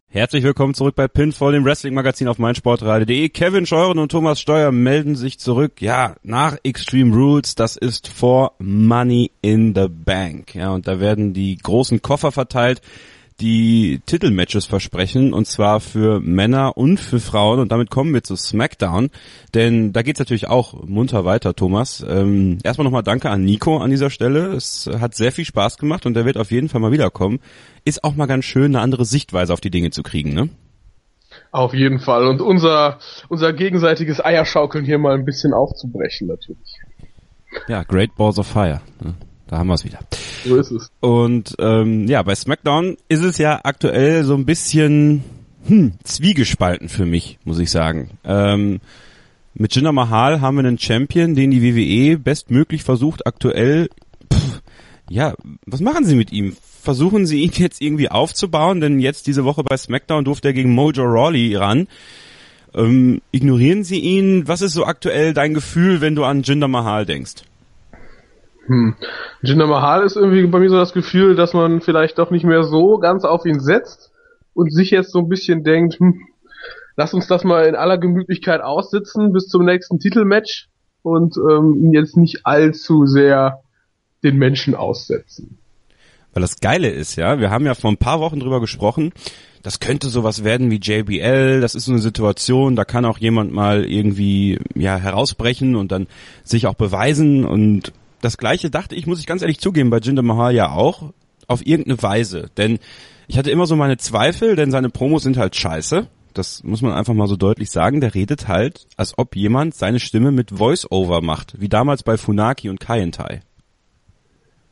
Herzlich willkommen zurück bei Pinfall, dem Wrestling-Magazin auf meinsportradio.de. Kevin Scheuren und Thomas Steuer melden sich zurück. Ja, nach Extreme Rules, das ist vor Money in the Bank. Ja, und da werden die großen Koffer verteilt die Titelmatches versprechen und zwar für Männer und für Frauen und damit kommen wir zu SmackDown, denn da geht's natürlich auch munter weiter, Thomas. Ähm, erstmal nochmal danke an Nico an dieser Stelle. Es hat sehr viel Spaß gemacht und der wird auf jeden Fall mal wiederkommen. Ist auch mal ganz schön, eine andere Sichtweise auf die Dinge zu kriegen, ne? Auf jeden Fall und unser unser gegenseitiges Eierschaukeln hier mal ein bisschen aufzubrechen natürlich. Ja, Great Balls of Fire. Ne? Da haben wir es wieder. So ist es. Und ähm, ja, bei SmackDown ist es ja aktuell so ein bisschen hm, zwiegespalten für mich, muss ich sagen. Ähm, mit Jinder Mahal haben wir einen Champion, den die WWE bestmöglich versucht aktuell. Pff, ja, was machen sie mit ihm? Versuchen sie ihn jetzt irgendwie aufzubauen, denn jetzt diese Woche bei SmackDown durfte er gegen Mojo Rawley ran. Ähm, ignorieren sie ihn? Was ist so aktuell dein Gefühl, wenn du an Jinder Mahal denkst? Hm. Jinder Mahal ist irgendwie bei mir so das Gefühl, dass man vielleicht doch nicht mehr so ganz auf ihn setzt und sich jetzt so ein bisschen denkt, hm, lass uns das mal in aller Gemütlichkeit aussitzen bis zum nächsten Titelmatch und ähm, ihn jetzt nicht allzu sehr den Menschen aussetzen. Weil das Geile ist, ja, wir haben ja vor ein paar Wochen drüber gesprochen, das könnte sowas werden wie JBL, das ist so eine Situation, da kann auch jemand mal irgendwie ja herausbrechen und dann sich auch beweisen und das gleiche dachte ich, muss ich ganz ehrlich zugeben, bei Jinder Mahal ja auch, auf irgendeine Weise. Denn ich hatte immer so meine Zweifel, denn seine Promos sind halt scheiße. Das muss man einfach mal so deutlich sagen. Der redet halt, als ob jemand seine Stimme mit Voice-Over macht, wie damals bei Funaki und Kaientai.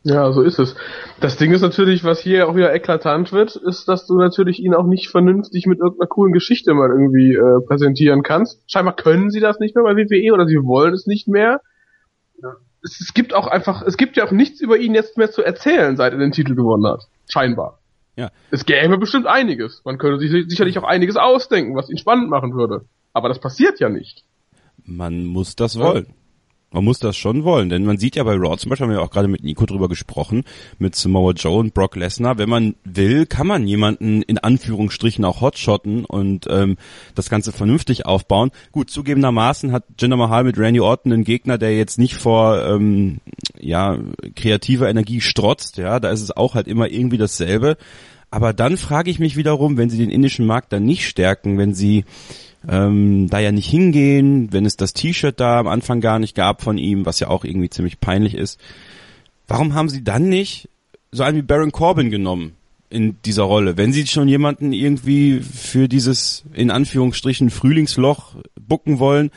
Ja, so ist es. Das Ding ist natürlich, was hier auch wieder eklatant wird, ist, dass du natürlich ihn auch nicht vernünftig mit irgendeiner coolen Geschichte mal irgendwie äh, präsentieren kannst. Scheinbar können sie das nicht mehr bei WWE oder sie wollen es nicht mehr es, es gibt auch einfach, es gibt ja auch nichts über ihn jetzt mehr zu erzählen, seit er den Titel gewonnen hat. Scheinbar. Ja. Es gäbe bestimmt einiges. Man könnte sich sicherlich auch einiges ausdenken, was ihn spannend machen würde. Aber das passiert ja nicht. Man muss das wollen. Man muss das schon wollen, denn man sieht ja bei Raw zum Beispiel, haben wir auch gerade mit Nico drüber gesprochen, mit Samoa Joe und Brock Lesnar, wenn man will, kann man jemanden in Anführungsstrichen auch hotshotten und ähm, das Ganze vernünftig aufbauen. Gut, zugegebenermaßen hat Jinder Mahal mit Randy Orton einen Gegner, der jetzt nicht vor ähm, ja kreativer Energie strotzt, ja, da ist es auch halt immer irgendwie dasselbe. Aber dann frage ich mich wiederum, wenn sie den indischen Markt dann nicht stärken, wenn sie ähm, da ja nicht hingehen, wenn es das T-Shirt da am Anfang gar nicht gab von ihm, was ja auch irgendwie ziemlich peinlich ist. Warum haben sie dann nicht so einen wie Baron Corbin genommen in dieser Rolle, wenn sie schon jemanden irgendwie für dieses in Anführungsstrichen Frühlingsloch bucken wollen,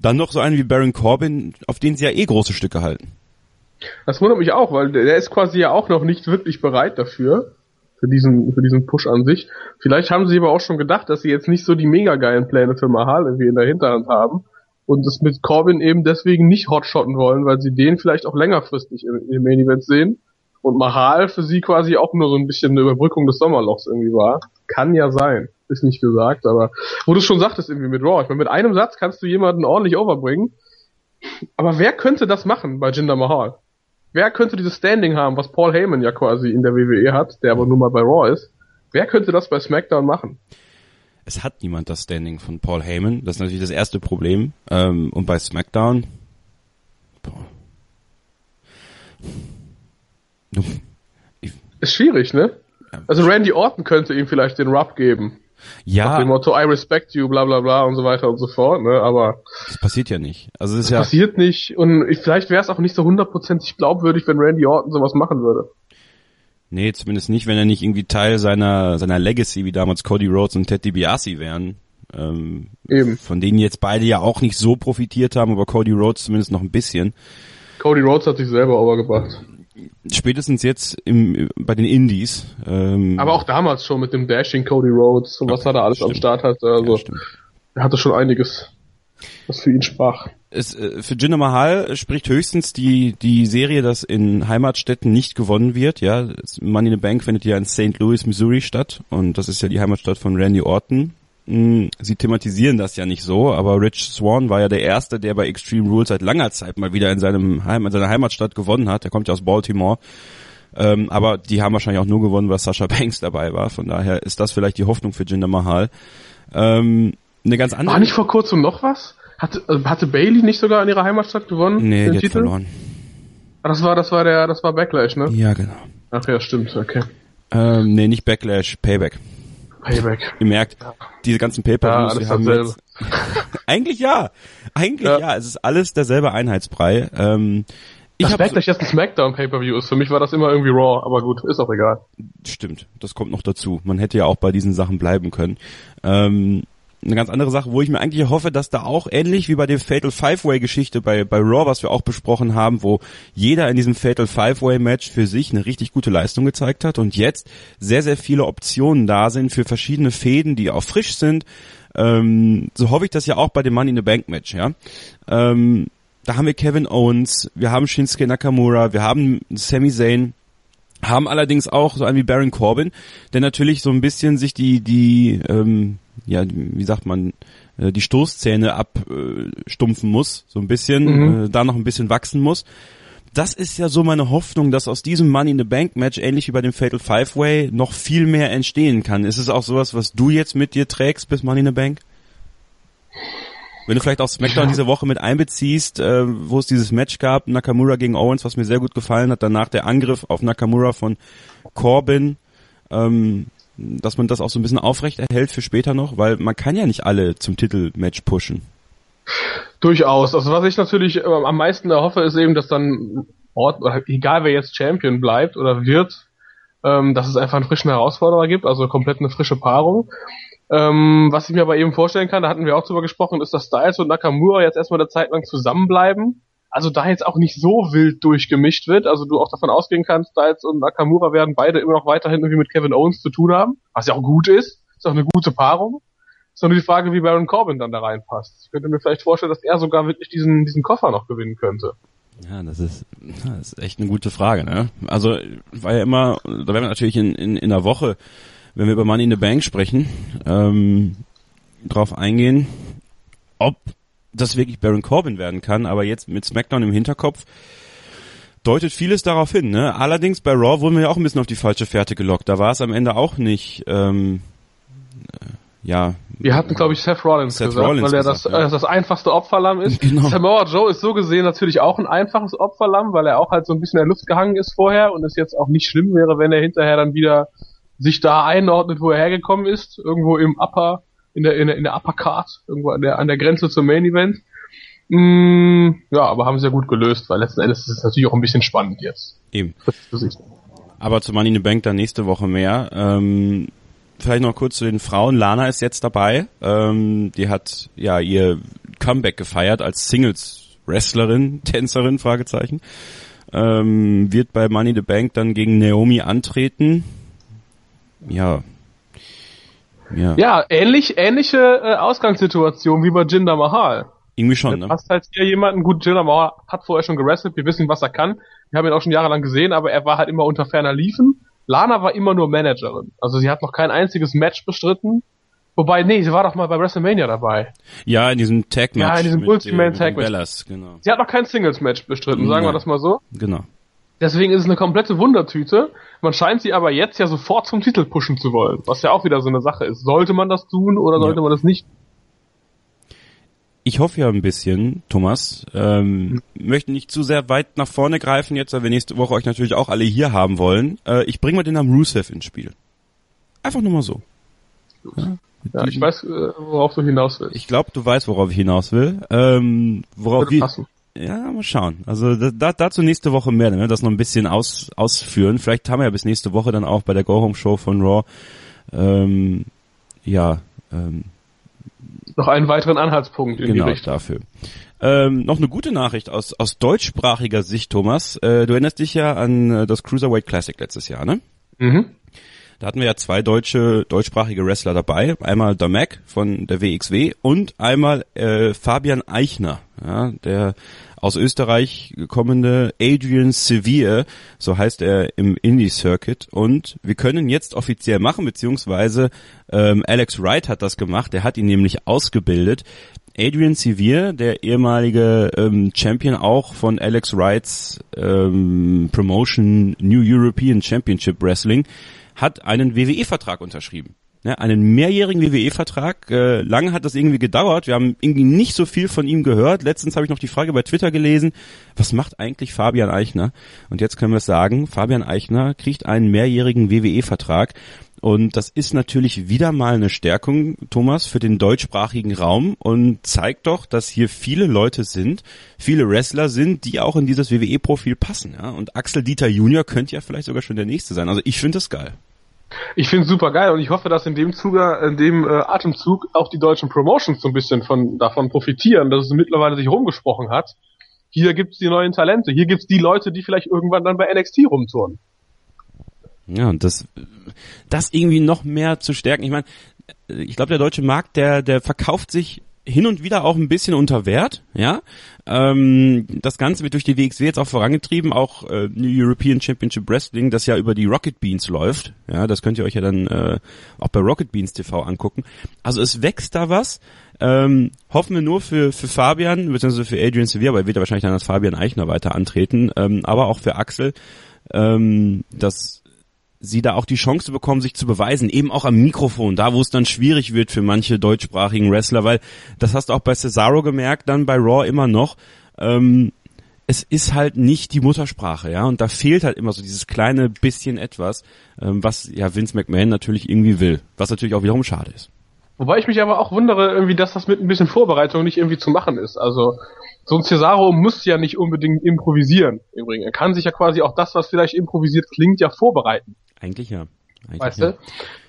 dann noch so einen wie Baron Corbin, auf den sie ja eh große Stücke halten. Das wundert mich auch, weil der ist quasi ja auch noch nicht wirklich bereit dafür für diesen, für diesen Push an sich. Vielleicht haben sie aber auch schon gedacht, dass sie jetzt nicht so die mega geilen Pläne für Mahal irgendwie in der Hinterhand haben und es mit Corbin eben deswegen nicht hotshotten wollen, weil sie den vielleicht auch längerfristig im, im Main Event sehen und Mahal für sie quasi auch nur so ein bisschen eine Überbrückung des Sommerlochs irgendwie war. Kann ja sein. Ist nicht gesagt, aber wo du schon sagtest irgendwie mit Raw. Ich meine, mit einem Satz kannst du jemanden ordentlich overbringen. Aber wer könnte das machen bei Jinder Mahal? Wer könnte dieses Standing haben, was Paul Heyman ja quasi in der WWE hat, der aber nun mal bei Raw ist? Wer könnte das bei SmackDown machen? Es hat niemand das Standing von Paul Heyman. Das ist natürlich das erste Problem. Ähm, und bei SmackDown. Boah. Ist schwierig, ne? Also Randy Orton könnte ihm vielleicht den Rub geben. Ja. Nach dem Motto, I respect you, bla bla bla und so weiter und so fort, ne? Aber. Das passiert ja nicht. Also das ist ja. Passiert nicht und ich, vielleicht wäre es auch nicht so hundertprozentig glaubwürdig, wenn Randy Orton sowas machen würde. Nee, zumindest nicht, wenn er nicht irgendwie Teil seiner, seiner Legacy, wie damals Cody Rhodes und Ted DiBiase wären. Ähm, Eben. Von denen jetzt beide ja auch nicht so profitiert haben, aber Cody Rhodes zumindest noch ein bisschen. Cody Rhodes hat sich selber overgebracht spätestens jetzt im, bei den Indies. Ähm, Aber auch damals schon mit dem Dashing Cody Rhodes und was er da alles stimmt. am Start hatte. Also ja, er hatte schon einiges, was für ihn sprach. Es, äh, für Jinder Mahal spricht höchstens die, die Serie, dass in Heimatstädten nicht gewonnen wird. Ja, Money in the Bank findet ja in St. Louis, Missouri statt und das ist ja die Heimatstadt von Randy Orton. Hm, sie thematisieren das ja nicht so, aber Rich Swan war ja der Erste, der bei Extreme Rules seit langer Zeit mal wieder in seinem Heim, in seiner Heimatstadt gewonnen hat. Er kommt ja aus Baltimore. Ähm, aber die haben wahrscheinlich auch nur gewonnen, weil Sasha Banks dabei war. Von daher ist das vielleicht die Hoffnung für Jinder Mahal. Ähm, eine ganz andere. War nicht vor kurzem noch was? Hatte, äh, hatte Bailey nicht sogar in ihrer Heimatstadt gewonnen? Nee, den die hat Titel? verloren. Ah, Das war, das war der, das war Backlash, ne? Ja, genau. Ach ja, stimmt, okay. Ähm, nee, nicht Backlash, Payback. Payback. Ihr merkt, diese ganzen Ja, Pay-Per-Views, alles wir haben jetzt, eigentlich ja, eigentlich ja. Ja. es ist alles derselbe Einheitsbrei. Ähm, ich Das hab Backlash jetzt ein Smackdown Pay-Per-View ist. Für mich war das immer irgendwie Raw, aber gut, ist auch egal. so, stimmt, das kommt noch dazu. Man hätte ja auch bei diesen Sachen bleiben können. Ähm, eine ganz andere Sache, wo ich mir eigentlich hoffe, dass da auch ähnlich wie bei der Fatal Five-Way Geschichte bei, bei Raw, was wir auch besprochen haben, wo jeder in diesem Fatal Five-Way Match für sich eine richtig gute Leistung gezeigt hat und jetzt sehr, sehr viele Optionen da sind für verschiedene Fäden, die auch frisch sind. Ähm, so hoffe ich das ja auch bei dem Money in the Bank Match, ja. Ähm, da haben wir Kevin Owens, wir haben Shinsuke Nakamura, wir haben Sami Zayn, haben allerdings auch so einen wie Baron Corbin, der natürlich so ein bisschen sich die, die, ähm, ja, wie sagt man, äh, die Stoßzähne abstumpfen muss, so ein bisschen, Mhm. äh, da noch ein bisschen wachsen muss. Das ist ja so meine Hoffnung, dass aus diesem Money in the Bank Match, ähnlich wie bei dem Fatal Five Way, noch viel mehr entstehen kann. Ist es auch sowas, was du jetzt mit dir trägst bis Money in the Bank? Wenn du vielleicht auch SmackDown diese Woche mit einbeziehst, äh, wo es dieses Match gab, Nakamura gegen Owens, was mir sehr gut gefallen hat, danach der Angriff auf Nakamura von Corbin, ähm, dass man das auch so ein bisschen aufrecht erhält für später noch, weil man kann ja nicht alle zum Titelmatch pushen. Durchaus. Also was ich natürlich äh, am meisten erhoffe, ist eben, dass dann Ort, egal wer jetzt Champion bleibt oder wird, ähm, dass es einfach einen frischen Herausforderer gibt, also komplett eine frische Paarung. Ähm, was ich mir aber eben vorstellen kann, da hatten wir auch drüber gesprochen, ist, dass Styles und Nakamura jetzt erstmal eine Zeit lang zusammenbleiben. Also da jetzt auch nicht so wild durchgemischt wird, also du auch davon ausgehen kannst, Styles und Nakamura werden beide immer noch weiterhin irgendwie mit Kevin Owens zu tun haben, was ja auch gut ist, ist auch eine gute Paarung. Ist nur die Frage, wie Baron Corbin dann da reinpasst. Ich könnte mir vielleicht vorstellen, dass er sogar wirklich diesen, diesen Koffer noch gewinnen könnte. Ja, das ist, das ist echt eine gute Frage, ne? Also, war ja immer, da werden wir natürlich in, in, in der Woche, wenn wir über Money in the Bank sprechen, ähm, drauf eingehen, ob das wirklich Baron Corbin werden kann, aber jetzt mit SmackDown im Hinterkopf deutet vieles darauf hin, ne? Allerdings bei Raw wurden wir ja auch ein bisschen auf die falsche Fährte gelockt. Da war es am Ende auch nicht, ähm, äh, ja, Wir hatten, glaube ich, Seth Rollins Seth gesagt, Rollins weil er gesagt, das, ja. äh, das einfachste Opferlamm ist. Genau. Samoa Joe ist so gesehen natürlich auch ein einfaches Opferlamm, weil er auch halt so ein bisschen in der Luft gehangen ist vorher und es jetzt auch nicht schlimm wäre, wenn er hinterher dann wieder sich da einordnet, wo er hergekommen ist, irgendwo im Upper, in der, in der, in der Upper Card, irgendwo an der, an der Grenze zum Main Event. Mm, ja, aber haben sie ja gut gelöst, weil letzten Endes ist es natürlich auch ein bisschen spannend jetzt. eben. Aber zu Money in the Bank dann nächste Woche mehr. Ähm, vielleicht noch kurz zu den Frauen. Lana ist jetzt dabei. Ähm, die hat ja ihr Comeback gefeiert als Singles-Wrestlerin, Tänzerin, Fragezeichen. Ähm, wird bei Money in the Bank dann gegen Naomi antreten. Ja. Ja, Ja, ähnlich, ähnliche äh, Ausgangssituation wie bei Jinder Mahal. irgendwie schon, Du ne? hast halt hier jemanden, gut, Jinder Mahal hat vorher schon gewrestelt, wir wissen, was er kann. Wir haben ihn auch schon jahrelang gesehen, aber er war halt immer unter ferner Liefen. Lana war immer nur Managerin. Also sie hat noch kein einziges Match bestritten. Wobei, nee, sie war doch mal bei WrestleMania dabei. Ja, in diesem Tag-Match. Ja, in diesem Ultimate äh, den Tag-Match. Genau. Sie hat noch kein Singles-Match bestritten, sagen wir Nein. das mal so. Genau. Deswegen ist es eine komplette Wundertüte. Man scheint sie aber jetzt ja sofort zum Titel pushen zu wollen, was ja auch wieder so eine Sache ist. Sollte man das tun oder sollte Ja. man das nicht? Ich hoffe ja ein bisschen, Thomas, ähm, möchte nicht zu sehr weit nach vorne greifen jetzt, weil wir nächste Woche euch natürlich auch alle hier haben wollen. Äh, ich bringe mal den Namen Rusev ins Spiel. Einfach nur mal so. Ja, ich weiß, äh, worauf du hinaus willst. Ich glaube, du weißt, worauf ich hinaus will. Ähm, worauf Würde wir, passen. Ja, mal schauen. Also da, da, dazu nächste Woche mehr, wenn wir das noch ein bisschen aus, ausführen. Vielleicht haben wir ja bis nächste Woche dann auch bei der Go Home Show von Raw, ähm, ja, ähm, Noch einen weiteren Anhaltspunkt in genau die Richtung. dafür. Ähm, noch eine gute Nachricht aus, aus deutschsprachiger Sicht, Thomas. Äh, du erinnerst dich ja an äh, das Cruiserweight Classic letztes Jahr, ne? Mhm. Da hatten wir ja zwei deutsche, deutschsprachige Wrestler dabei. Einmal der Mac von der WXW und einmal äh, Fabian Eichner, ja, der aus Österreich kommende Adrian Sevier, so heißt er im Indie-Circuit. Und wir können jetzt offiziell machen, beziehungsweise ähm, Alex Wright hat das gemacht, der hat ihn nämlich ausgebildet. Adrian Sevier, der ehemalige ähm, Champion auch von Alex Wrights ähm, Promotion New European Championship Wrestling, hat einen WWE-Vertrag unterschrieben. Ne, einen mehrjährigen WWE-Vertrag. Äh, lange hat das irgendwie gedauert. Wir haben irgendwie nicht so viel von ihm gehört. Letztens habe ich noch die Frage bei Twitter gelesen, was macht eigentlich Fabian Eichner? Und jetzt können wir sagen, Fabian Eichner kriegt einen mehrjährigen WWE-Vertrag. Und das ist natürlich wieder mal eine Stärkung, Thomas, für den deutschsprachigen Raum und zeigt doch, dass hier viele Leute sind, viele Wrestler sind, die auch in dieses WWE-Profil passen. Ja? Und Axel Dieter Junior könnte ja vielleicht sogar schon der nächste sein. Also ich finde das geil. Ich finde es super geil und ich hoffe, dass in dem Zuge, in dem äh, Atemzug auch die deutschen Promotions so ein bisschen von davon profitieren, dass es mittlerweile sich rumgesprochen hat. Hier gibt's die neuen Talente, hier gibt's die Leute, die vielleicht irgendwann dann bei NXT rumtouren. Ja, und das, das irgendwie noch mehr zu stärken. Ich meine, ich glaube, der deutsche Markt, der, der verkauft sich hin und wieder auch ein bisschen unter Wert, ja. Ähm, das Ganze wird durch die WXW jetzt auch vorangetrieben, auch äh, New European Championship Wrestling, das ja über die Rocket Beans läuft. Ja, das könnt ihr euch ja dann äh, auch bei Rocket Beans TV angucken. Also es wächst da was. Ähm, hoffen wir nur für, für Fabian, beziehungsweise für Adrian Sevier, aber er wird ja wahrscheinlich dann als Fabian Eichner weiter antreten, ähm, aber auch für Axel, ähm, dass sie da auch die Chance bekommen, sich zu beweisen, eben auch am Mikrofon, da wo es dann schwierig wird für manche deutschsprachigen Wrestler, weil das hast du auch bei Cesaro gemerkt, dann bei Raw immer noch. Ähm, es ist halt nicht die Muttersprache, ja, und da fehlt halt immer so dieses kleine bisschen etwas, ähm, was ja Vince McMahon natürlich irgendwie will, was natürlich auch wiederum schade ist. Wobei ich mich aber auch wundere, irgendwie, dass das mit ein bisschen Vorbereitung nicht irgendwie zu machen ist. Also so ein Cesaro muss ja nicht unbedingt improvisieren. Übrigens, er kann sich ja quasi auch das, was vielleicht improvisiert klingt, ja vorbereiten. Eigentlich ja. Eigentlich weißt ja. du?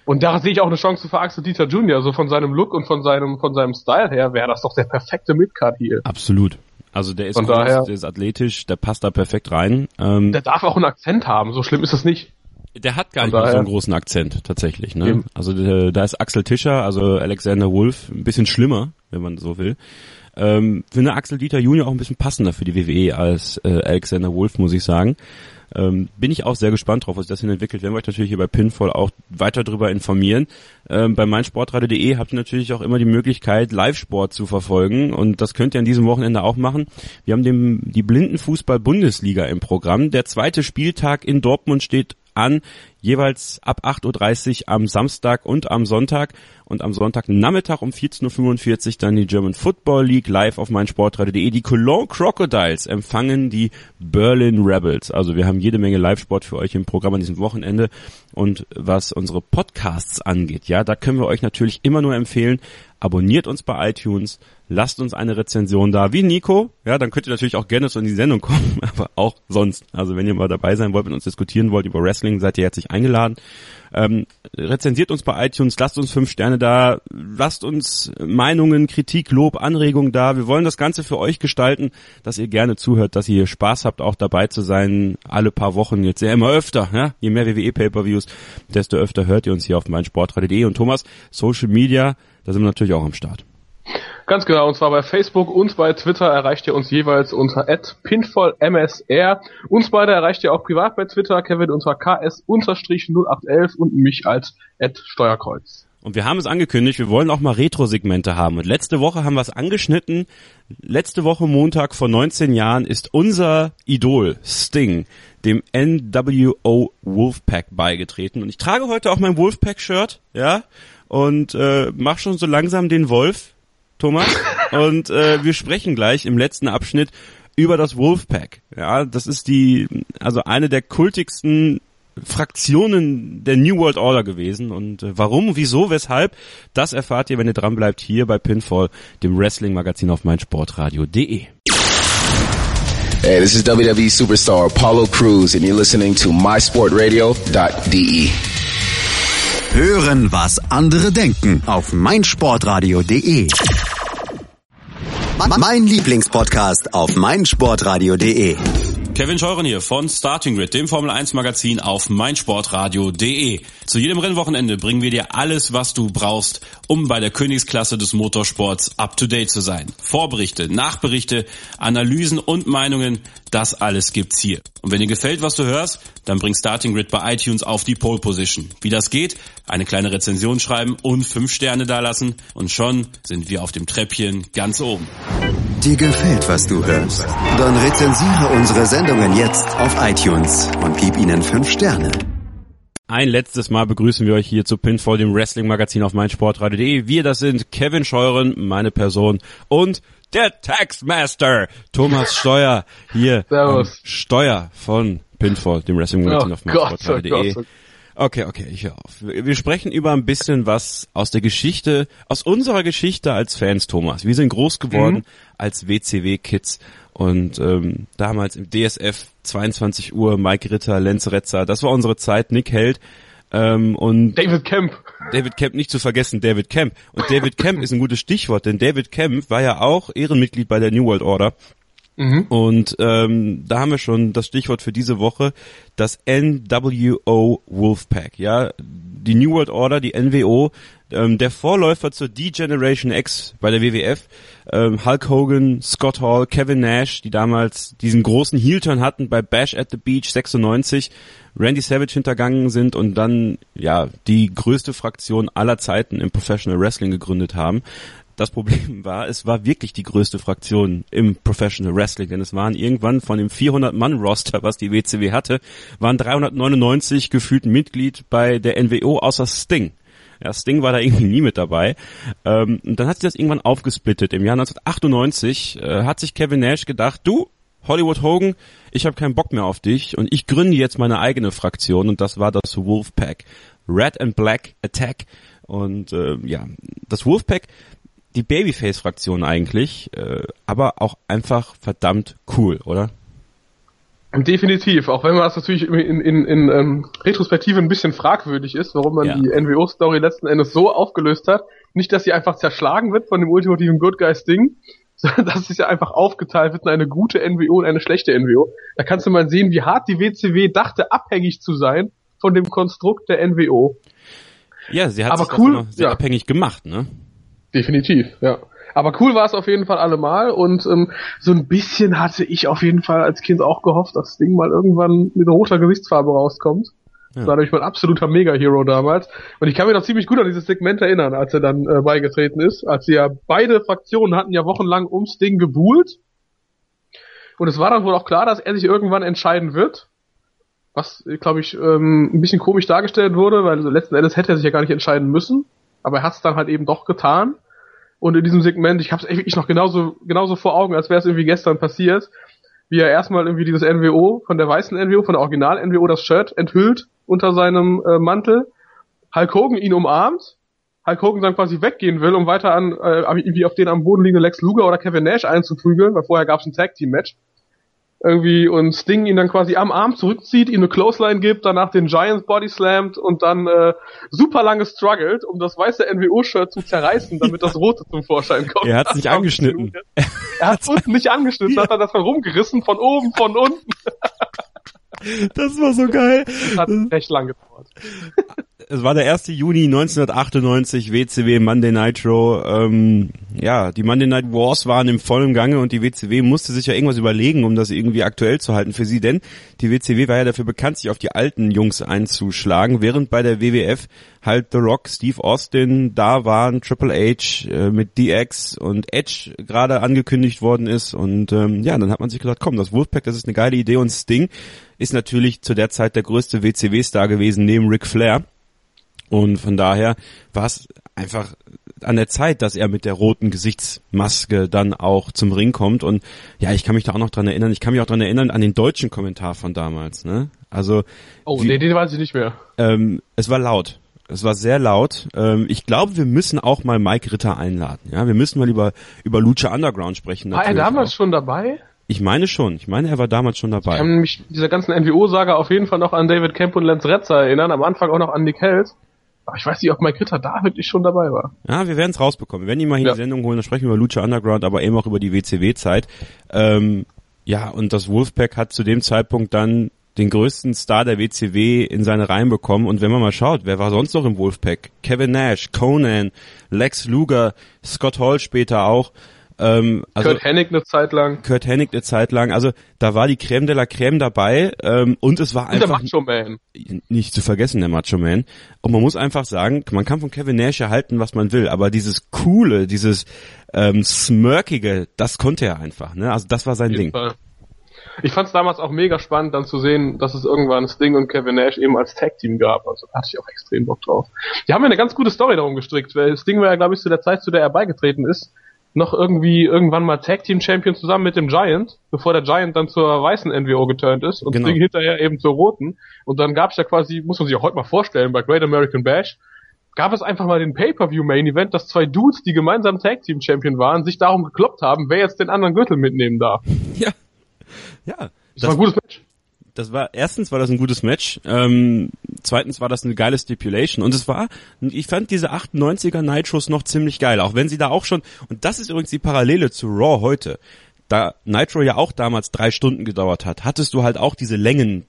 Und da sehe ich auch eine Chance für Axel Dieter Jr. So von seinem Look und von seinem von seinem Style her wäre das doch der perfekte Midcard hier. Absolut. Also der ist Von groß, daher- der ist athletisch, der passt da perfekt rein. Ähm, Der darf auch einen Akzent haben. So schlimm ist das nicht. Der hat gar Von nicht mal so daher- einen großen Akzent tatsächlich. Ne? Eben. Also der, da ist Axel Tischer, also Alexander Wolf, ein bisschen schlimmer, wenn man so will. Ähm, finde Axel Dieter Junior auch ein bisschen passender für die WWE als äh, Alexander Wolf, muss ich sagen. Ähm, bin ich auch sehr gespannt drauf, was das hin entwickelt. Werden wir euch natürlich hier bei Pinfall auch weiter darüber informieren. Ähm, bei meinsportradio.de habt ihr natürlich auch immer die Möglichkeit, Live-Sport zu verfolgen und das könnt ihr an diesem Wochenende auch machen. Wir haben dem, die Blindenfußball-Bundesliga im Programm. Der zweite Spieltag in Dortmund steht an, jeweils ab 8.30 Uhr am Samstag und am Sonntag und am Sonntagnachmittag um 14.45 Uhr dann die German Football League live auf meinsportradio.de. Die Cologne Crocodiles empfangen die Berlin Rebels. Also wir haben jede Menge Live-Sport für euch im Programm an diesem Wochenende und was unsere Podcasts angeht, ja, da können wir euch natürlich immer nur empfehlen, abonniert uns bei iTunes, lasst uns eine Rezension da, wie Nico, ja, dann könnt ihr natürlich auch gerne so in die Sendung kommen, aber auch sonst. Also wenn ihr mal dabei sein wollt, mit uns diskutieren wollt über Wrestling, seid ihr herzlich eingeladen. Ähm, rezensiert uns bei iTunes, lasst uns fünf Sterne da, lasst uns Meinungen, Kritik, Lob, Anregungen da. Wir wollen das Ganze für euch gestalten, dass ihr gerne zuhört, dass ihr Spaß habt, auch dabei zu sein, alle paar Wochen, jetzt ja immer öfter, ja? je mehr WWE Pay-Per-Views, desto öfter hört ihr uns hier auf meinsportradio.de und Thomas, Social Media, da sind wir natürlich auch am Start. Ganz genau, und zwar bei Facebook und bei Twitter erreicht ihr uns jeweils unter pinfallmsr. Uns beide erreicht ihr auch privat bei Twitter, Kevin unter ks-0811 und mich als Steuerkreuz. Und wir haben es angekündigt, wir wollen auch mal Retro-Segmente haben. Und letzte Woche haben wir es angeschnitten. Letzte Woche Montag vor 19 Jahren ist unser Idol Sting dem NWO Wolfpack beigetreten. Und ich trage heute auch mein Wolfpack-Shirt, ja, und äh, mach schon so langsam den Wolf, Thomas. und äh, wir sprechen gleich im letzten Abschnitt über das Wolfpack. Ja, das ist die, also eine der kultigsten Fraktionen der New World Order gewesen und äh, warum, wieso, weshalb, das erfahrt ihr, wenn ihr dran bleibt hier bei Pinfall, dem Wrestling Magazin auf meinsportradio.de. Hey, this is WWE superstar Apollo Cruz and you're listening to mysportradio.de. Hören, was andere denken auf meinsportradio.de. Mein Lieblingspodcast auf meinsportradio.de. Kevin Scheuren hier von Starting Grid, dem Formel 1 Magazin auf meinsportradio.de. Zu jedem Rennwochenende bringen wir dir alles, was du brauchst, um bei der Königsklasse des Motorsports up to date zu sein. Vorberichte, Nachberichte, Analysen und Meinungen, das alles gibt's hier. Und wenn dir gefällt, was du hörst, dann bring Starting Grid bei iTunes auf die Pole Position. Wie das geht? Eine kleine Rezension schreiben und fünf Sterne dalassen und schon sind wir auf dem Treppchen ganz oben. Dir gefällt, was du hörst? Dann rezensiere unsere Sendungen jetzt auf iTunes und gib ihnen fünf Sterne. Ein letztes Mal begrüßen wir euch hier zu Pinfall, dem Wrestling-Magazin auf meinsportradio.de. Wir, das sind Kevin Scheuren, meine Person und der Taxmaster, Thomas Steuer, hier Servus. Steuer von Pinfall, dem Wrestling-Magazin Oh auf Gott, oh meinsportradio.de. Okay, okay, ich höre auf. Wir sprechen über ein bisschen was aus der Geschichte, aus unserer Geschichte als Fans, Thomas. Wir sind groß geworden als WCW-Kids und ähm, damals im DSF 22 Uhr, Mike Ritter, Lenz Retzer, das war unsere Zeit, Nick Held ähm, und David Kemp. David Kemp nicht zu vergessen, David Kemp. Und David Kemp ist ein gutes Stichwort, denn David Kemp war ja auch Ehrenmitglied bei der New World Order. Und ähm, da haben wir schon das Stichwort für diese Woche, das NWO Wolfpack. Ja, die New World Order, die NWO, ähm, der Vorläufer zur D-Generation X bei der WWF. Ähm, Hulk Hogan, Scott Hall, Kevin Nash, die damals diesen großen Heel-Turn hatten bei Bash at the Beach 96, Randy Savage hintergangen sind und dann ja die größte Fraktion aller Zeiten im Professional Wrestling gegründet haben. Das Problem war, es war wirklich die größte Fraktion im Professional Wrestling, denn es waren irgendwann von dem 400-Mann-Roster, was die WCW hatte, waren 399 gefühlt Mitglied bei der NWO außer Sting. Ja, Sting war da irgendwie nie mit dabei. Ähm, und dann hat sich das irgendwann aufgesplittet. Im Jahr 1998 äh, hat sich Kevin Nash gedacht, du, Hollywood Hogan, ich habe keinen Bock mehr auf dich und ich gründe jetzt meine eigene Fraktion und das war das Wolfpack. Red and Black Attack. Und äh, ja, das Wolfpack, die Babyface-Fraktion eigentlich, äh, aber auch einfach verdammt cool, oder? Definitiv, auch wenn man das natürlich in, in, in, in ähm, Retrospektive ein bisschen fragwürdig ist, warum man Ja. die NWO-Story letzten Endes so aufgelöst hat. Nicht, dass sie einfach zerschlagen wird von dem ultimativen Good Guys Ding, sondern dass es ja einfach aufgeteilt wird in eine gute NWO und eine schlechte NWO. Da kannst du mal sehen, wie hart die WCW dachte, abhängig zu sein von dem Konstrukt der NWO. Ja, sie hat Aber sich cool, noch sehr ja. abhängig gemacht, ne? Definitiv, ja. Aber cool war es auf jeden Fall allemal und ähm, so ein bisschen hatte ich auf jeden Fall als Kind auch gehofft, dass das Ding mal irgendwann mit roter Gesichtsfarbe rauskommt. Das war nämlich mein absoluter Mega-Hero damals. Und ich kann mich noch ziemlich gut an dieses Segment erinnern, als er dann äh, beigetreten ist. Als sie ja beide Fraktionen hatten ja wochenlang ums Ding gebuhlt. Und es war dann wohl auch klar, dass er sich irgendwann entscheiden wird. Was, glaube ich, ähm, ein bisschen komisch dargestellt wurde, weil letzten Endes hätte er sich ja gar nicht entscheiden müssen. Aber er hat es dann halt eben doch getan. Und in diesem Segment, ich habe es wirklich noch genauso, genauso vor Augen, als wäre es irgendwie gestern passiert, wie er erstmal irgendwie dieses NWO von der weißen NWO, von der Original NWO das Shirt enthüllt unter seinem äh, Mantel, Hulk Hogan ihn umarmt, Hulk Hogan dann quasi weggehen will, um weiter an äh, irgendwie auf den am Boden liegenden Lex Luger oder Kevin Nash einzuprügeln, weil vorher gab es ein Tag Team Match. Irgendwie und Sting ihn dann quasi am Arm zurückzieht, ihm eine Clothesline gibt, danach den Giants Body slammt und dann äh, super lange struggelt, um das weiße NWO-Shirt zu zerreißen, damit das rote zum Vorschein kommt. Er hat's Das nicht angeschnitten. Er hat unten nicht angeschnitten, hat er das dann rumgerissen, von oben, von unten. Das war so geil. Hat recht lang gedauert. Es war der 1. Juni 1998, WCW Monday Nitro. Ähm, ja, die Monday Night Wars waren im vollen Gange und die WCW musste sich ja irgendwas überlegen, um das irgendwie aktuell zu halten für sie, denn die WCW war ja dafür bekannt, sich auf die alten Jungs einzuschlagen, während bei der WWF halt The Rock, Steve Austin da waren, Triple H äh, mit DX und Edge gerade angekündigt worden ist und ähm, ja, dann hat man sich gedacht, komm, das Wolfpack, das ist eine geile Idee und Sting ist natürlich zu der Zeit der größte WCW-Star gewesen neben Ric Flair. Und von daher war es einfach an der Zeit, dass er mit der roten Gesichtsmaske dann auch zum Ring kommt. Und ja, ich kann mich da auch noch dran erinnern. Ich kann mich auch dran erinnern an den deutschen Kommentar von damals. Ne? Also Oh, Wie- nee, den weiß ich nicht mehr. ähm, es war laut. Es war sehr laut. Ähm, ich glaube, wir müssen auch mal Mike Ritter einladen. Ja, wir müssen mal über über Lucha Underground sprechen. War er damals auch. schon dabei? Ich meine schon. Ich meine, er war damals schon Ich dabei. kann mich dieser ganzen NWO-Saga auf jeden Fall noch an David Kemp und Lance Retzer erinnern, am Anfang auch noch an Nick Held. Aber ich weiß nicht, ob Mike Ritter da wirklich schon dabei war. Ja, wir werden es rausbekommen. Wir werden ihn mal hier Ja. in die Sendung holen, dann sprechen wir über Lucha Underground, aber eben auch über die WCW-Zeit. Ähm, Ja, und das Wolfpack hat zu dem Zeitpunkt dann den größten Star der WCW in seine Reihen bekommen. Und wenn man mal schaut, wer war sonst noch im Wolfpack? Kevin Nash, Conan, Lex Luger, Scott Hall später auch. Ähm, also Kurt Hennig eine Zeit lang. Kurt Hennig eine Zeit lang. Also da war die Creme de la Creme dabei ähm, und es war einfach der Macho Man. nicht zu vergessen der Macho Man. Und man muss einfach sagen, man kann von Kevin Nash erhalten, was man will, aber dieses coole, dieses ähm, smirkige, das konnte er einfach. Ne? Also das war sein Ding. Fall. Ich fand es damals auch mega spannend, dann zu sehen, dass es irgendwann Sting und Kevin Nash eben als Tag-Team gab. Also da hatte ich auch extrem Bock drauf. Die haben ja eine ganz gute Story darum gestrickt, weil Sting war ja, glaube ich, zu der Zeit, zu der er beigetreten ist, noch irgendwie irgendwann mal Tag Team Champion zusammen mit dem Giant, bevor der Giant dann zur weißen NWO geturnt ist und genau. Hinterher eben zur roten. Und dann gab es ja quasi, muss man sich auch heute mal vorstellen, bei Great American Bash, gab es einfach mal den Pay-Per-View Main Event, dass zwei Dudes, die gemeinsam Tag Team Champion waren, sich darum gekloppt haben, wer jetzt den anderen Gürtel mitnehmen darf. Ja. Ja. Das, das war ein gutes Match das war erstens war das ein gutes Match, ähm, zweitens war das eine geile Stipulation und es war, ich fand diese 98er Nitros noch ziemlich geil, auch wenn sie da auch schon und das ist übrigens die Parallele zu Raw heute. Da Nitro ja auch damals drei Stunden gedauert hat, hattest du halt auch diese Längen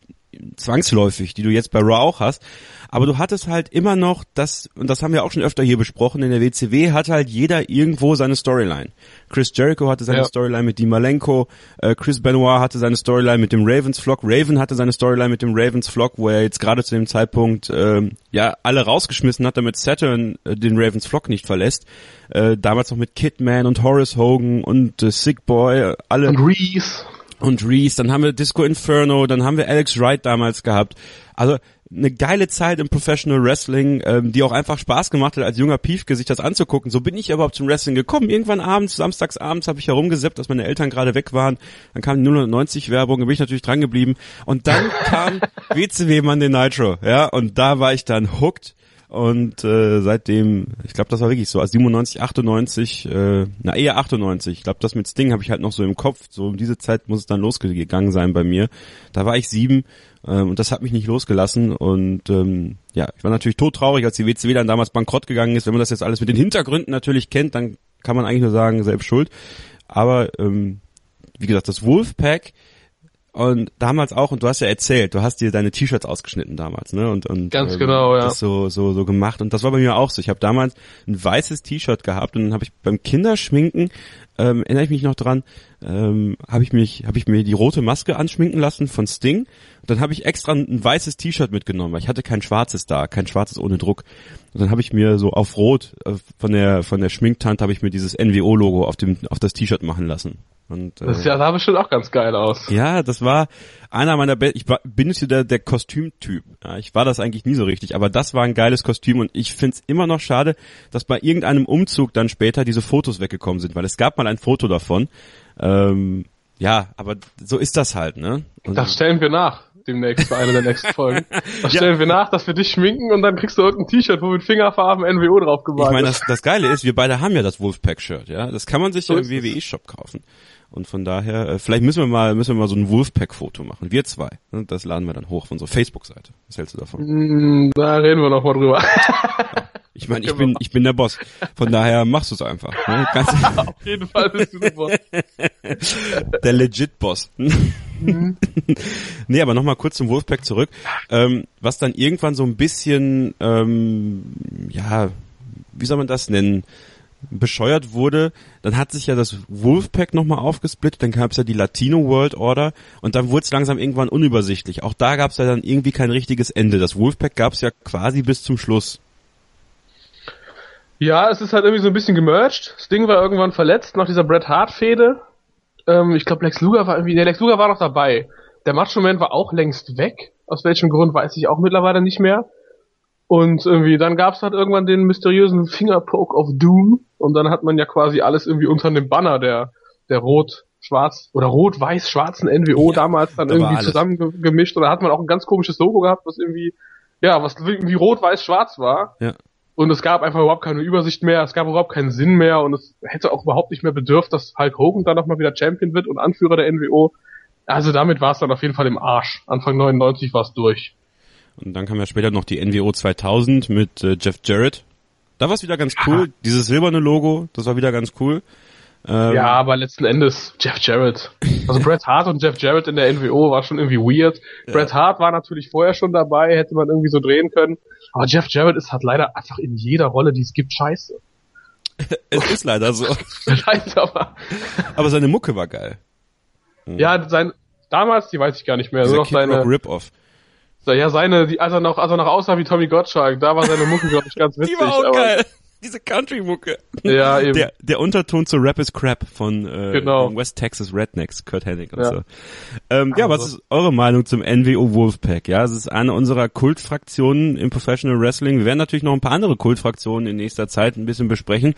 zwangsläufig, die du jetzt bei Raw auch hast. Aber du hattest halt immer noch das, und das haben wir auch schon öfter hier besprochen, in der WCW hatte halt jeder irgendwo seine Storyline. Chris Jericho hatte seine ja. Storyline mit Dean Malenko, äh, Chris Benoit hatte seine Storyline mit dem Ravens Flock, Raven hatte seine Storyline mit dem Ravens Flock, wo er jetzt gerade zu dem Zeitpunkt ähm, ja alle rausgeschmissen hat, damit Saturn äh, den Ravens Flock nicht verlässt. Äh, damals noch mit Kidman und Horace Hogan und äh, Sick Boy, äh, alle. Und Reese und Reese, dann haben wir Disco Inferno, dann haben wir Alex Wright damals gehabt. Also eine geile Zeit im Professional Wrestling, ähm, die auch einfach Spaß gemacht hat, als junger Piefke sich das anzugucken. So bin ich überhaupt zum Wrestling gekommen. Irgendwann abends, samstags abends habe ich herumgesippt, dass meine Eltern gerade weg waren. Dann kam die 090 Werbung, da bin ich natürlich dran geblieben. Und dann kam WCW Monday Nitro, ja, und da war ich dann hooked und äh, seitdem, ich glaube, das war wirklich so, als 97, 98, äh, na eher 98. Ich glaube, das mit Sting habe ich halt noch so im Kopf. So um diese Zeit muss es dann losgegangen sein bei mir. Da war ich sieben äh, und das hat mich nicht losgelassen. Und ähm, ja, ich war natürlich todtraurig, als die WCW dann damals bankrott gegangen ist. Wenn man das jetzt alles mit den Hintergründen natürlich kennt, dann kann man eigentlich nur sagen, selbst schuld. Aber ähm, wie gesagt, das Wolfpack und damals auch, und du hast ja erzählt, du hast dir deine T-Shirts ausgeschnitten damals, ne? Und, und ganz ähm, genau, ja. Das so, so, so gemacht. Und das war bei mir auch so. Ich habe damals ein weißes T-Shirt gehabt und dann habe ich beim Kinderschminken, ähm, erinnere ich mich noch dran, ähm, habe ich mich, habe ich mir die rote Maske anschminken lassen von Sting. Und dann habe ich extra ein weißes T-Shirt mitgenommen, weil ich hatte kein schwarzes da, kein schwarzes ohne Druck. Und dann habe ich mir so auf Rot äh, von der von der Schminktante habe ich mir dieses NWO-Logo auf dem auf das T-Shirt machen lassen. Und, äh, das ja, sah bestimmt auch ganz geil aus. Ja, das war einer meiner besten. Ich war, bin jetzt der, der Kostümtyp. Ja, ich war das eigentlich nie so richtig, aber das war ein geiles Kostüm und ich find's immer noch schade, dass bei irgendeinem Umzug dann später diese Fotos weggekommen sind, weil es gab mal ein Foto davon. Ähm, ja, aber so ist das halt, ne? Und das stellen wir nach demnächst bei einer der nächsten Folgen. Das stellen ja. wir nach, dass wir dich schminken und dann kriegst du irgendein T-Shirt, wo mit Fingerfarben NWO drauf gemalt Ich meine, das, das Geile ist, wir beide haben ja das Wolfpack-Shirt, ja. Das kann man sich so ja im WWE-Shop kaufen. Und von daher, äh, vielleicht müssen wir mal, müssen wir mal so ein Wolfpack-Foto machen. Wir zwei. Ne? Das laden wir dann hoch auf unsere Facebook-Seite. Was hältst du davon? Mm, da reden wir noch mal drüber. Ich meine, ich bin, ich bin der Boss. Von daher machst du es einfach. Ne? Ganz auf jeden Fall bist du der Boss. Der legit Boss. Mhm. nee, aber nochmal kurz zum Wolfpack zurück. Ähm, was dann irgendwann so ein bisschen, ähm, ja, wie soll man das nennen? Bescheuert wurde, dann hat sich ja das Wolfpack nochmal aufgesplittet, dann gab es ja die Latino World Order und dann wurde es langsam irgendwann unübersichtlich. Auch da gab es ja dann irgendwie kein richtiges Ende. Das Wolfpack gab es ja quasi bis zum Schluss. Ja, es ist halt irgendwie so ein bisschen gemerged. Sting war irgendwann verletzt nach dieser Bret Hart Fehde. Ähm, ich glaube Lex Luger war irgendwie, der Lex Luger war noch dabei. Der Macho Man war auch längst weg. Aus welchem Grund weiß ich auch mittlerweile nicht mehr. Und irgendwie, dann gab's halt irgendwann den mysteriösen Fingerpoke of Doom. Und dann hat man ja quasi alles irgendwie unter dem Banner der, der rot-schwarz oder rot-weiß-schwarzen NWO ja, damals dann da irgendwie zusammengemischt. Und da hat man auch ein ganz komisches Logo gehabt, was irgendwie, ja, was irgendwie rot-weiß-schwarz war. Ja. Und es gab einfach überhaupt keine Übersicht mehr, es gab überhaupt keinen Sinn mehr und es hätte auch überhaupt nicht mehr bedürft, dass Hulk Hogan dann nochmal wieder Champion wird und Anführer der NWO. Also damit war es dann auf jeden Fall im Arsch. Anfang 99 war es durch. Und dann kam ja später noch die NWO 2000 mit äh, Jeff Jarrett. Da war es wieder ganz cool. Dieses silberne Logo, das war wieder ganz cool. Ähm, Ja, aber letzten Endes Jeff Jarrett. Also Bret Hart und Jeff Jarrett in der NWO war schon irgendwie weird. Bret Hart war natürlich vorher schon dabei, hätte man irgendwie so drehen können. Aber Jeff Jarrett ist halt leider einfach in jeder Rolle, die es gibt, scheiße. Es ist leider so. Scheiße, aber Aber seine Mucke war geil. ja, sein damals, die weiß ich gar nicht mehr, nur noch Rock seine, Rip-Off. Ja seine, die, als er noch, als er noch aussah wie Tommy Gottschalk, da war seine Mucke glaube ich ganz Die witzig. war auch aber, geil. Diese Country-Mucke. Ja, eben. Der, der Unterton zu Rap is Crap von äh, Genau. West Texas Rednecks, Kurt Hennig und Ja. so. Ähm, ja, was Also. ist eure Meinung zum NWO Wolfpack? Ja, es ist eine unserer Kultfraktionen im Professional Wrestling. Wir werden natürlich noch ein paar andere Kultfraktionen in nächster Zeit ein bisschen besprechen.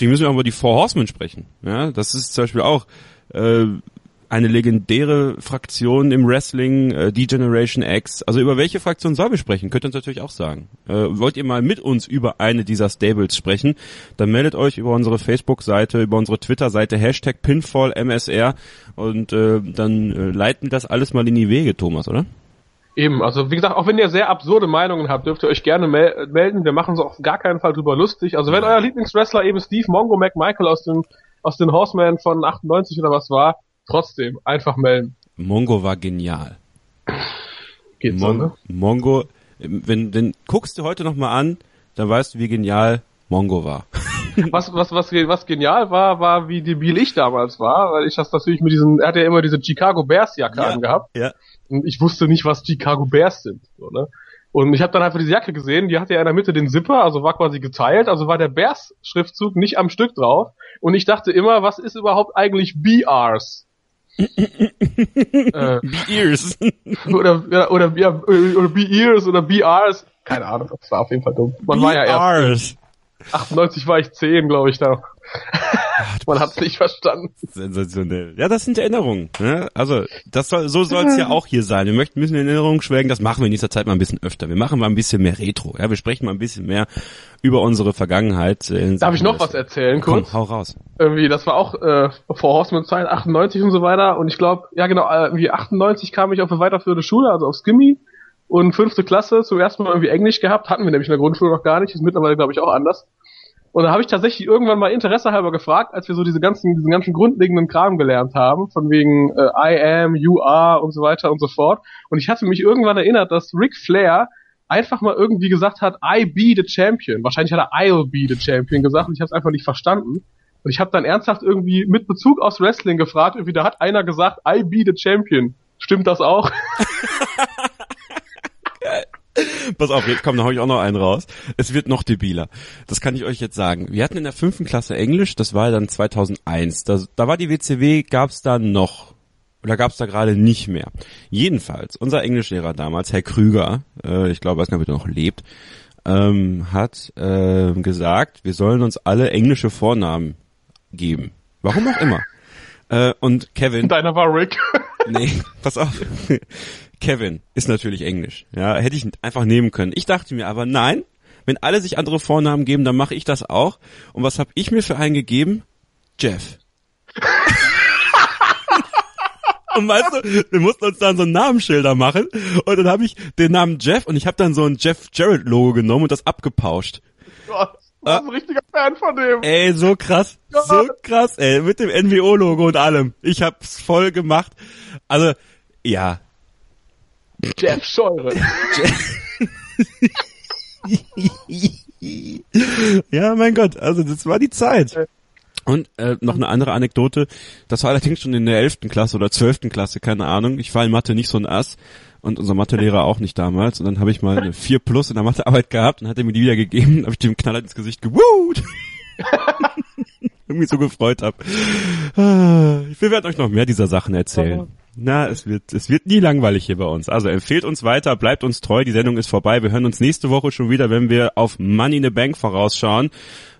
Die müssen wir aber über die Four Horsemen sprechen. Ja, das ist zum Beispiel auch äh, eine legendäre Fraktion im Wrestling, äh, die Generation X. Also über welche Fraktion sollen wir sprechen? Könnt ihr uns natürlich auch sagen. Äh, wollt ihr mal mit uns über eine dieser Stables sprechen? Dann meldet euch über unsere Facebook-Seite, über unsere Twitter-Seite, Hashtag PinfallMSR und äh, dann äh, leiten das alles mal in die Wege, Thomas, oder? Eben, also wie gesagt, auch wenn ihr sehr absurde Meinungen habt, dürft ihr euch gerne mel melden. Wir machen uns auf gar keinen Fall drüber lustig. Also wenn euer Lieblingswrestler eben Steve Mongo McMichael aus dem aus den Horsemen von 98 oder was war, trotzdem einfach melden. Mongo war genial. Geht so, Mon ne? Mongo, wenn, wenn guckst du heute noch mal an, dann weißt du, wie genial Mongo war. Was, was, was, was genial war, war, wie debil ich damals war, weil ich das natürlich mit diesen, er hat ja immer diese Chicago Bears Jacke angehabt. Ja. Und ich wusste nicht, was Chicago Bears sind. So, ne? Und ich habe dann einfach diese Jacke gesehen, die hatte ja in der Mitte den Zipper, also war quasi geteilt, also war der Bears-Schriftzug nicht am Stück drauf. Und ich dachte immer, was ist überhaupt eigentlich BRs? Äh, Ears. oder, ja, oder, ja, oder B-Ears oder BRs. Keine Ahnung, das war auf jeden Fall dumm. Man war ja erst, Ears. 98 war ich 10, glaube ich, da. Man hat's nicht verstanden. Sensationell. Ja, das sind Erinnerungen. Ne? Also das soll, so soll es ja auch hier sein. Wir möchten ein bisschen in Erinnerung schwelgen. Das machen wir in nächster Zeit mal ein bisschen öfter. Wir machen mal ein bisschen mehr Retro. Ja, wir sprechen mal ein bisschen mehr über unsere Vergangenheit. äh, Darf ich noch was erzählen, Komm, kurz? hau raus. irgendwie, das war auch äh, vor Horseman Zeit, 98 und so weiter. Und ich glaube, ja genau, äh, irgendwie 98 kam ich auf eine weiterführende Schule, also auf Skimmy. Und fünfte Klasse zum ersten Mal irgendwie Englisch gehabt, hatten wir nämlich in der Grundschule noch gar nicht, ist mittlerweile glaube ich auch anders. Und da habe ich tatsächlich irgendwann mal Interesse halber gefragt, als wir so diese ganzen, diesen ganzen grundlegenden Kram gelernt haben, von wegen äh, I am, you are und so weiter und so fort. Und ich hatte mich irgendwann erinnert, dass Ric Flair einfach mal irgendwie gesagt hat, I be the champion. Wahrscheinlich hat er I'll be the champion gesagt und ich habe es einfach nicht verstanden. Und ich habe dann ernsthaft irgendwie mit Bezug aufs Wrestling gefragt, irgendwie da hat einer gesagt, I be the champion. Stimmt das auch? Pass auf, jetzt kommt, da hau ich auch noch einen raus. Es wird noch debiler. Das kann ich euch jetzt sagen. Wir hatten in der fünften Klasse Englisch, das war dann 2001. Da, da war die WCW, gab's da noch. Oder gab's da gerade nicht mehr. Jedenfalls, unser Englischlehrer damals, Herr Krüger, äh, ich glaube, weiß nicht, ob er noch lebt, ähm, hat äh, gesagt, wir sollen uns alle englische Vornamen geben. Warum auch immer. Äh, und Kevin, Deiner war Rick. Nee, pass auf. Kevin ist natürlich Englisch. Ja, hätte ich einfach nehmen können. Ich dachte mir aber, nein, wenn alle sich andere Vornamen geben, dann mache ich das auch. Und was habe ich mir für einen gegeben? Jeff. Und weißt du, wir mussten uns dann so Namensschilder machen und dann habe ich den Namen Jeff und ich habe dann so ein Jeff Jarrett Logo genommen und das abgepauscht. Gott, du warst ein richtiger Fan von dem. Ey, so krass, so krass, ey, mit dem NWO-Logo und allem. Ich hab's voll gemacht. Also, ja, Jeff Scheure. ja, mein Gott, also das war die Zeit. Und äh, noch eine andere Anekdote, das war allerdings schon in der 11. Klasse oder 12. Klasse, keine Ahnung. Ich war in Mathe nicht so ein Ass und unser Mathelehrer auch nicht damals. Und dann habe ich mal eine 4 plus in der Mathearbeit gehabt und hat er mir die wieder gegeben, habe ich dem Knaller ins Gesicht gewut. Irgendwie so gefreut hab. Ah, Wir werden euch noch mehr dieser Sachen erzählen. Na, es wird, es wird nie langweilig hier bei uns. Also empfehlt uns weiter, bleibt uns treu, die Sendung ist vorbei. Wir hören uns nächste Woche schon wieder, wenn wir auf Money in the Bank vorausschauen.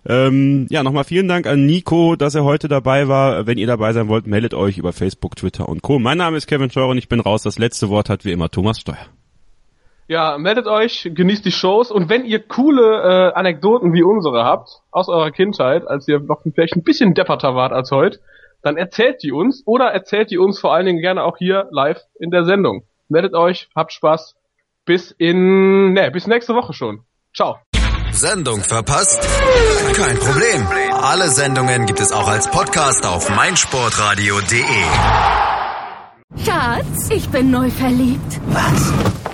Ähm, ja, nochmal vielen Dank an Nico, dass er heute dabei war. Wenn ihr dabei sein wollt, meldet euch über Facebook, Twitter und Co. Mein Name ist Kevin Scheuer und ich bin raus. Das letzte Wort hat wie immer Thomas Steuer. Ja, meldet euch, genießt die Shows und wenn ihr coole äh, Anekdoten wie unsere habt, aus eurer Kindheit, als ihr noch vielleicht ein bisschen depperter wart als heute, dann erzählt die uns oder erzählt die uns vor allen Dingen gerne auch hier live in der Sendung. Meldet euch, habt Spaß. Bis in, ne, bis nächste Woche schon. Ciao. Sendung verpasst? Kein Problem. Alle Sendungen gibt es auch als Podcast auf meinsportradio.de. Schatz, ich bin neu verliebt. Was?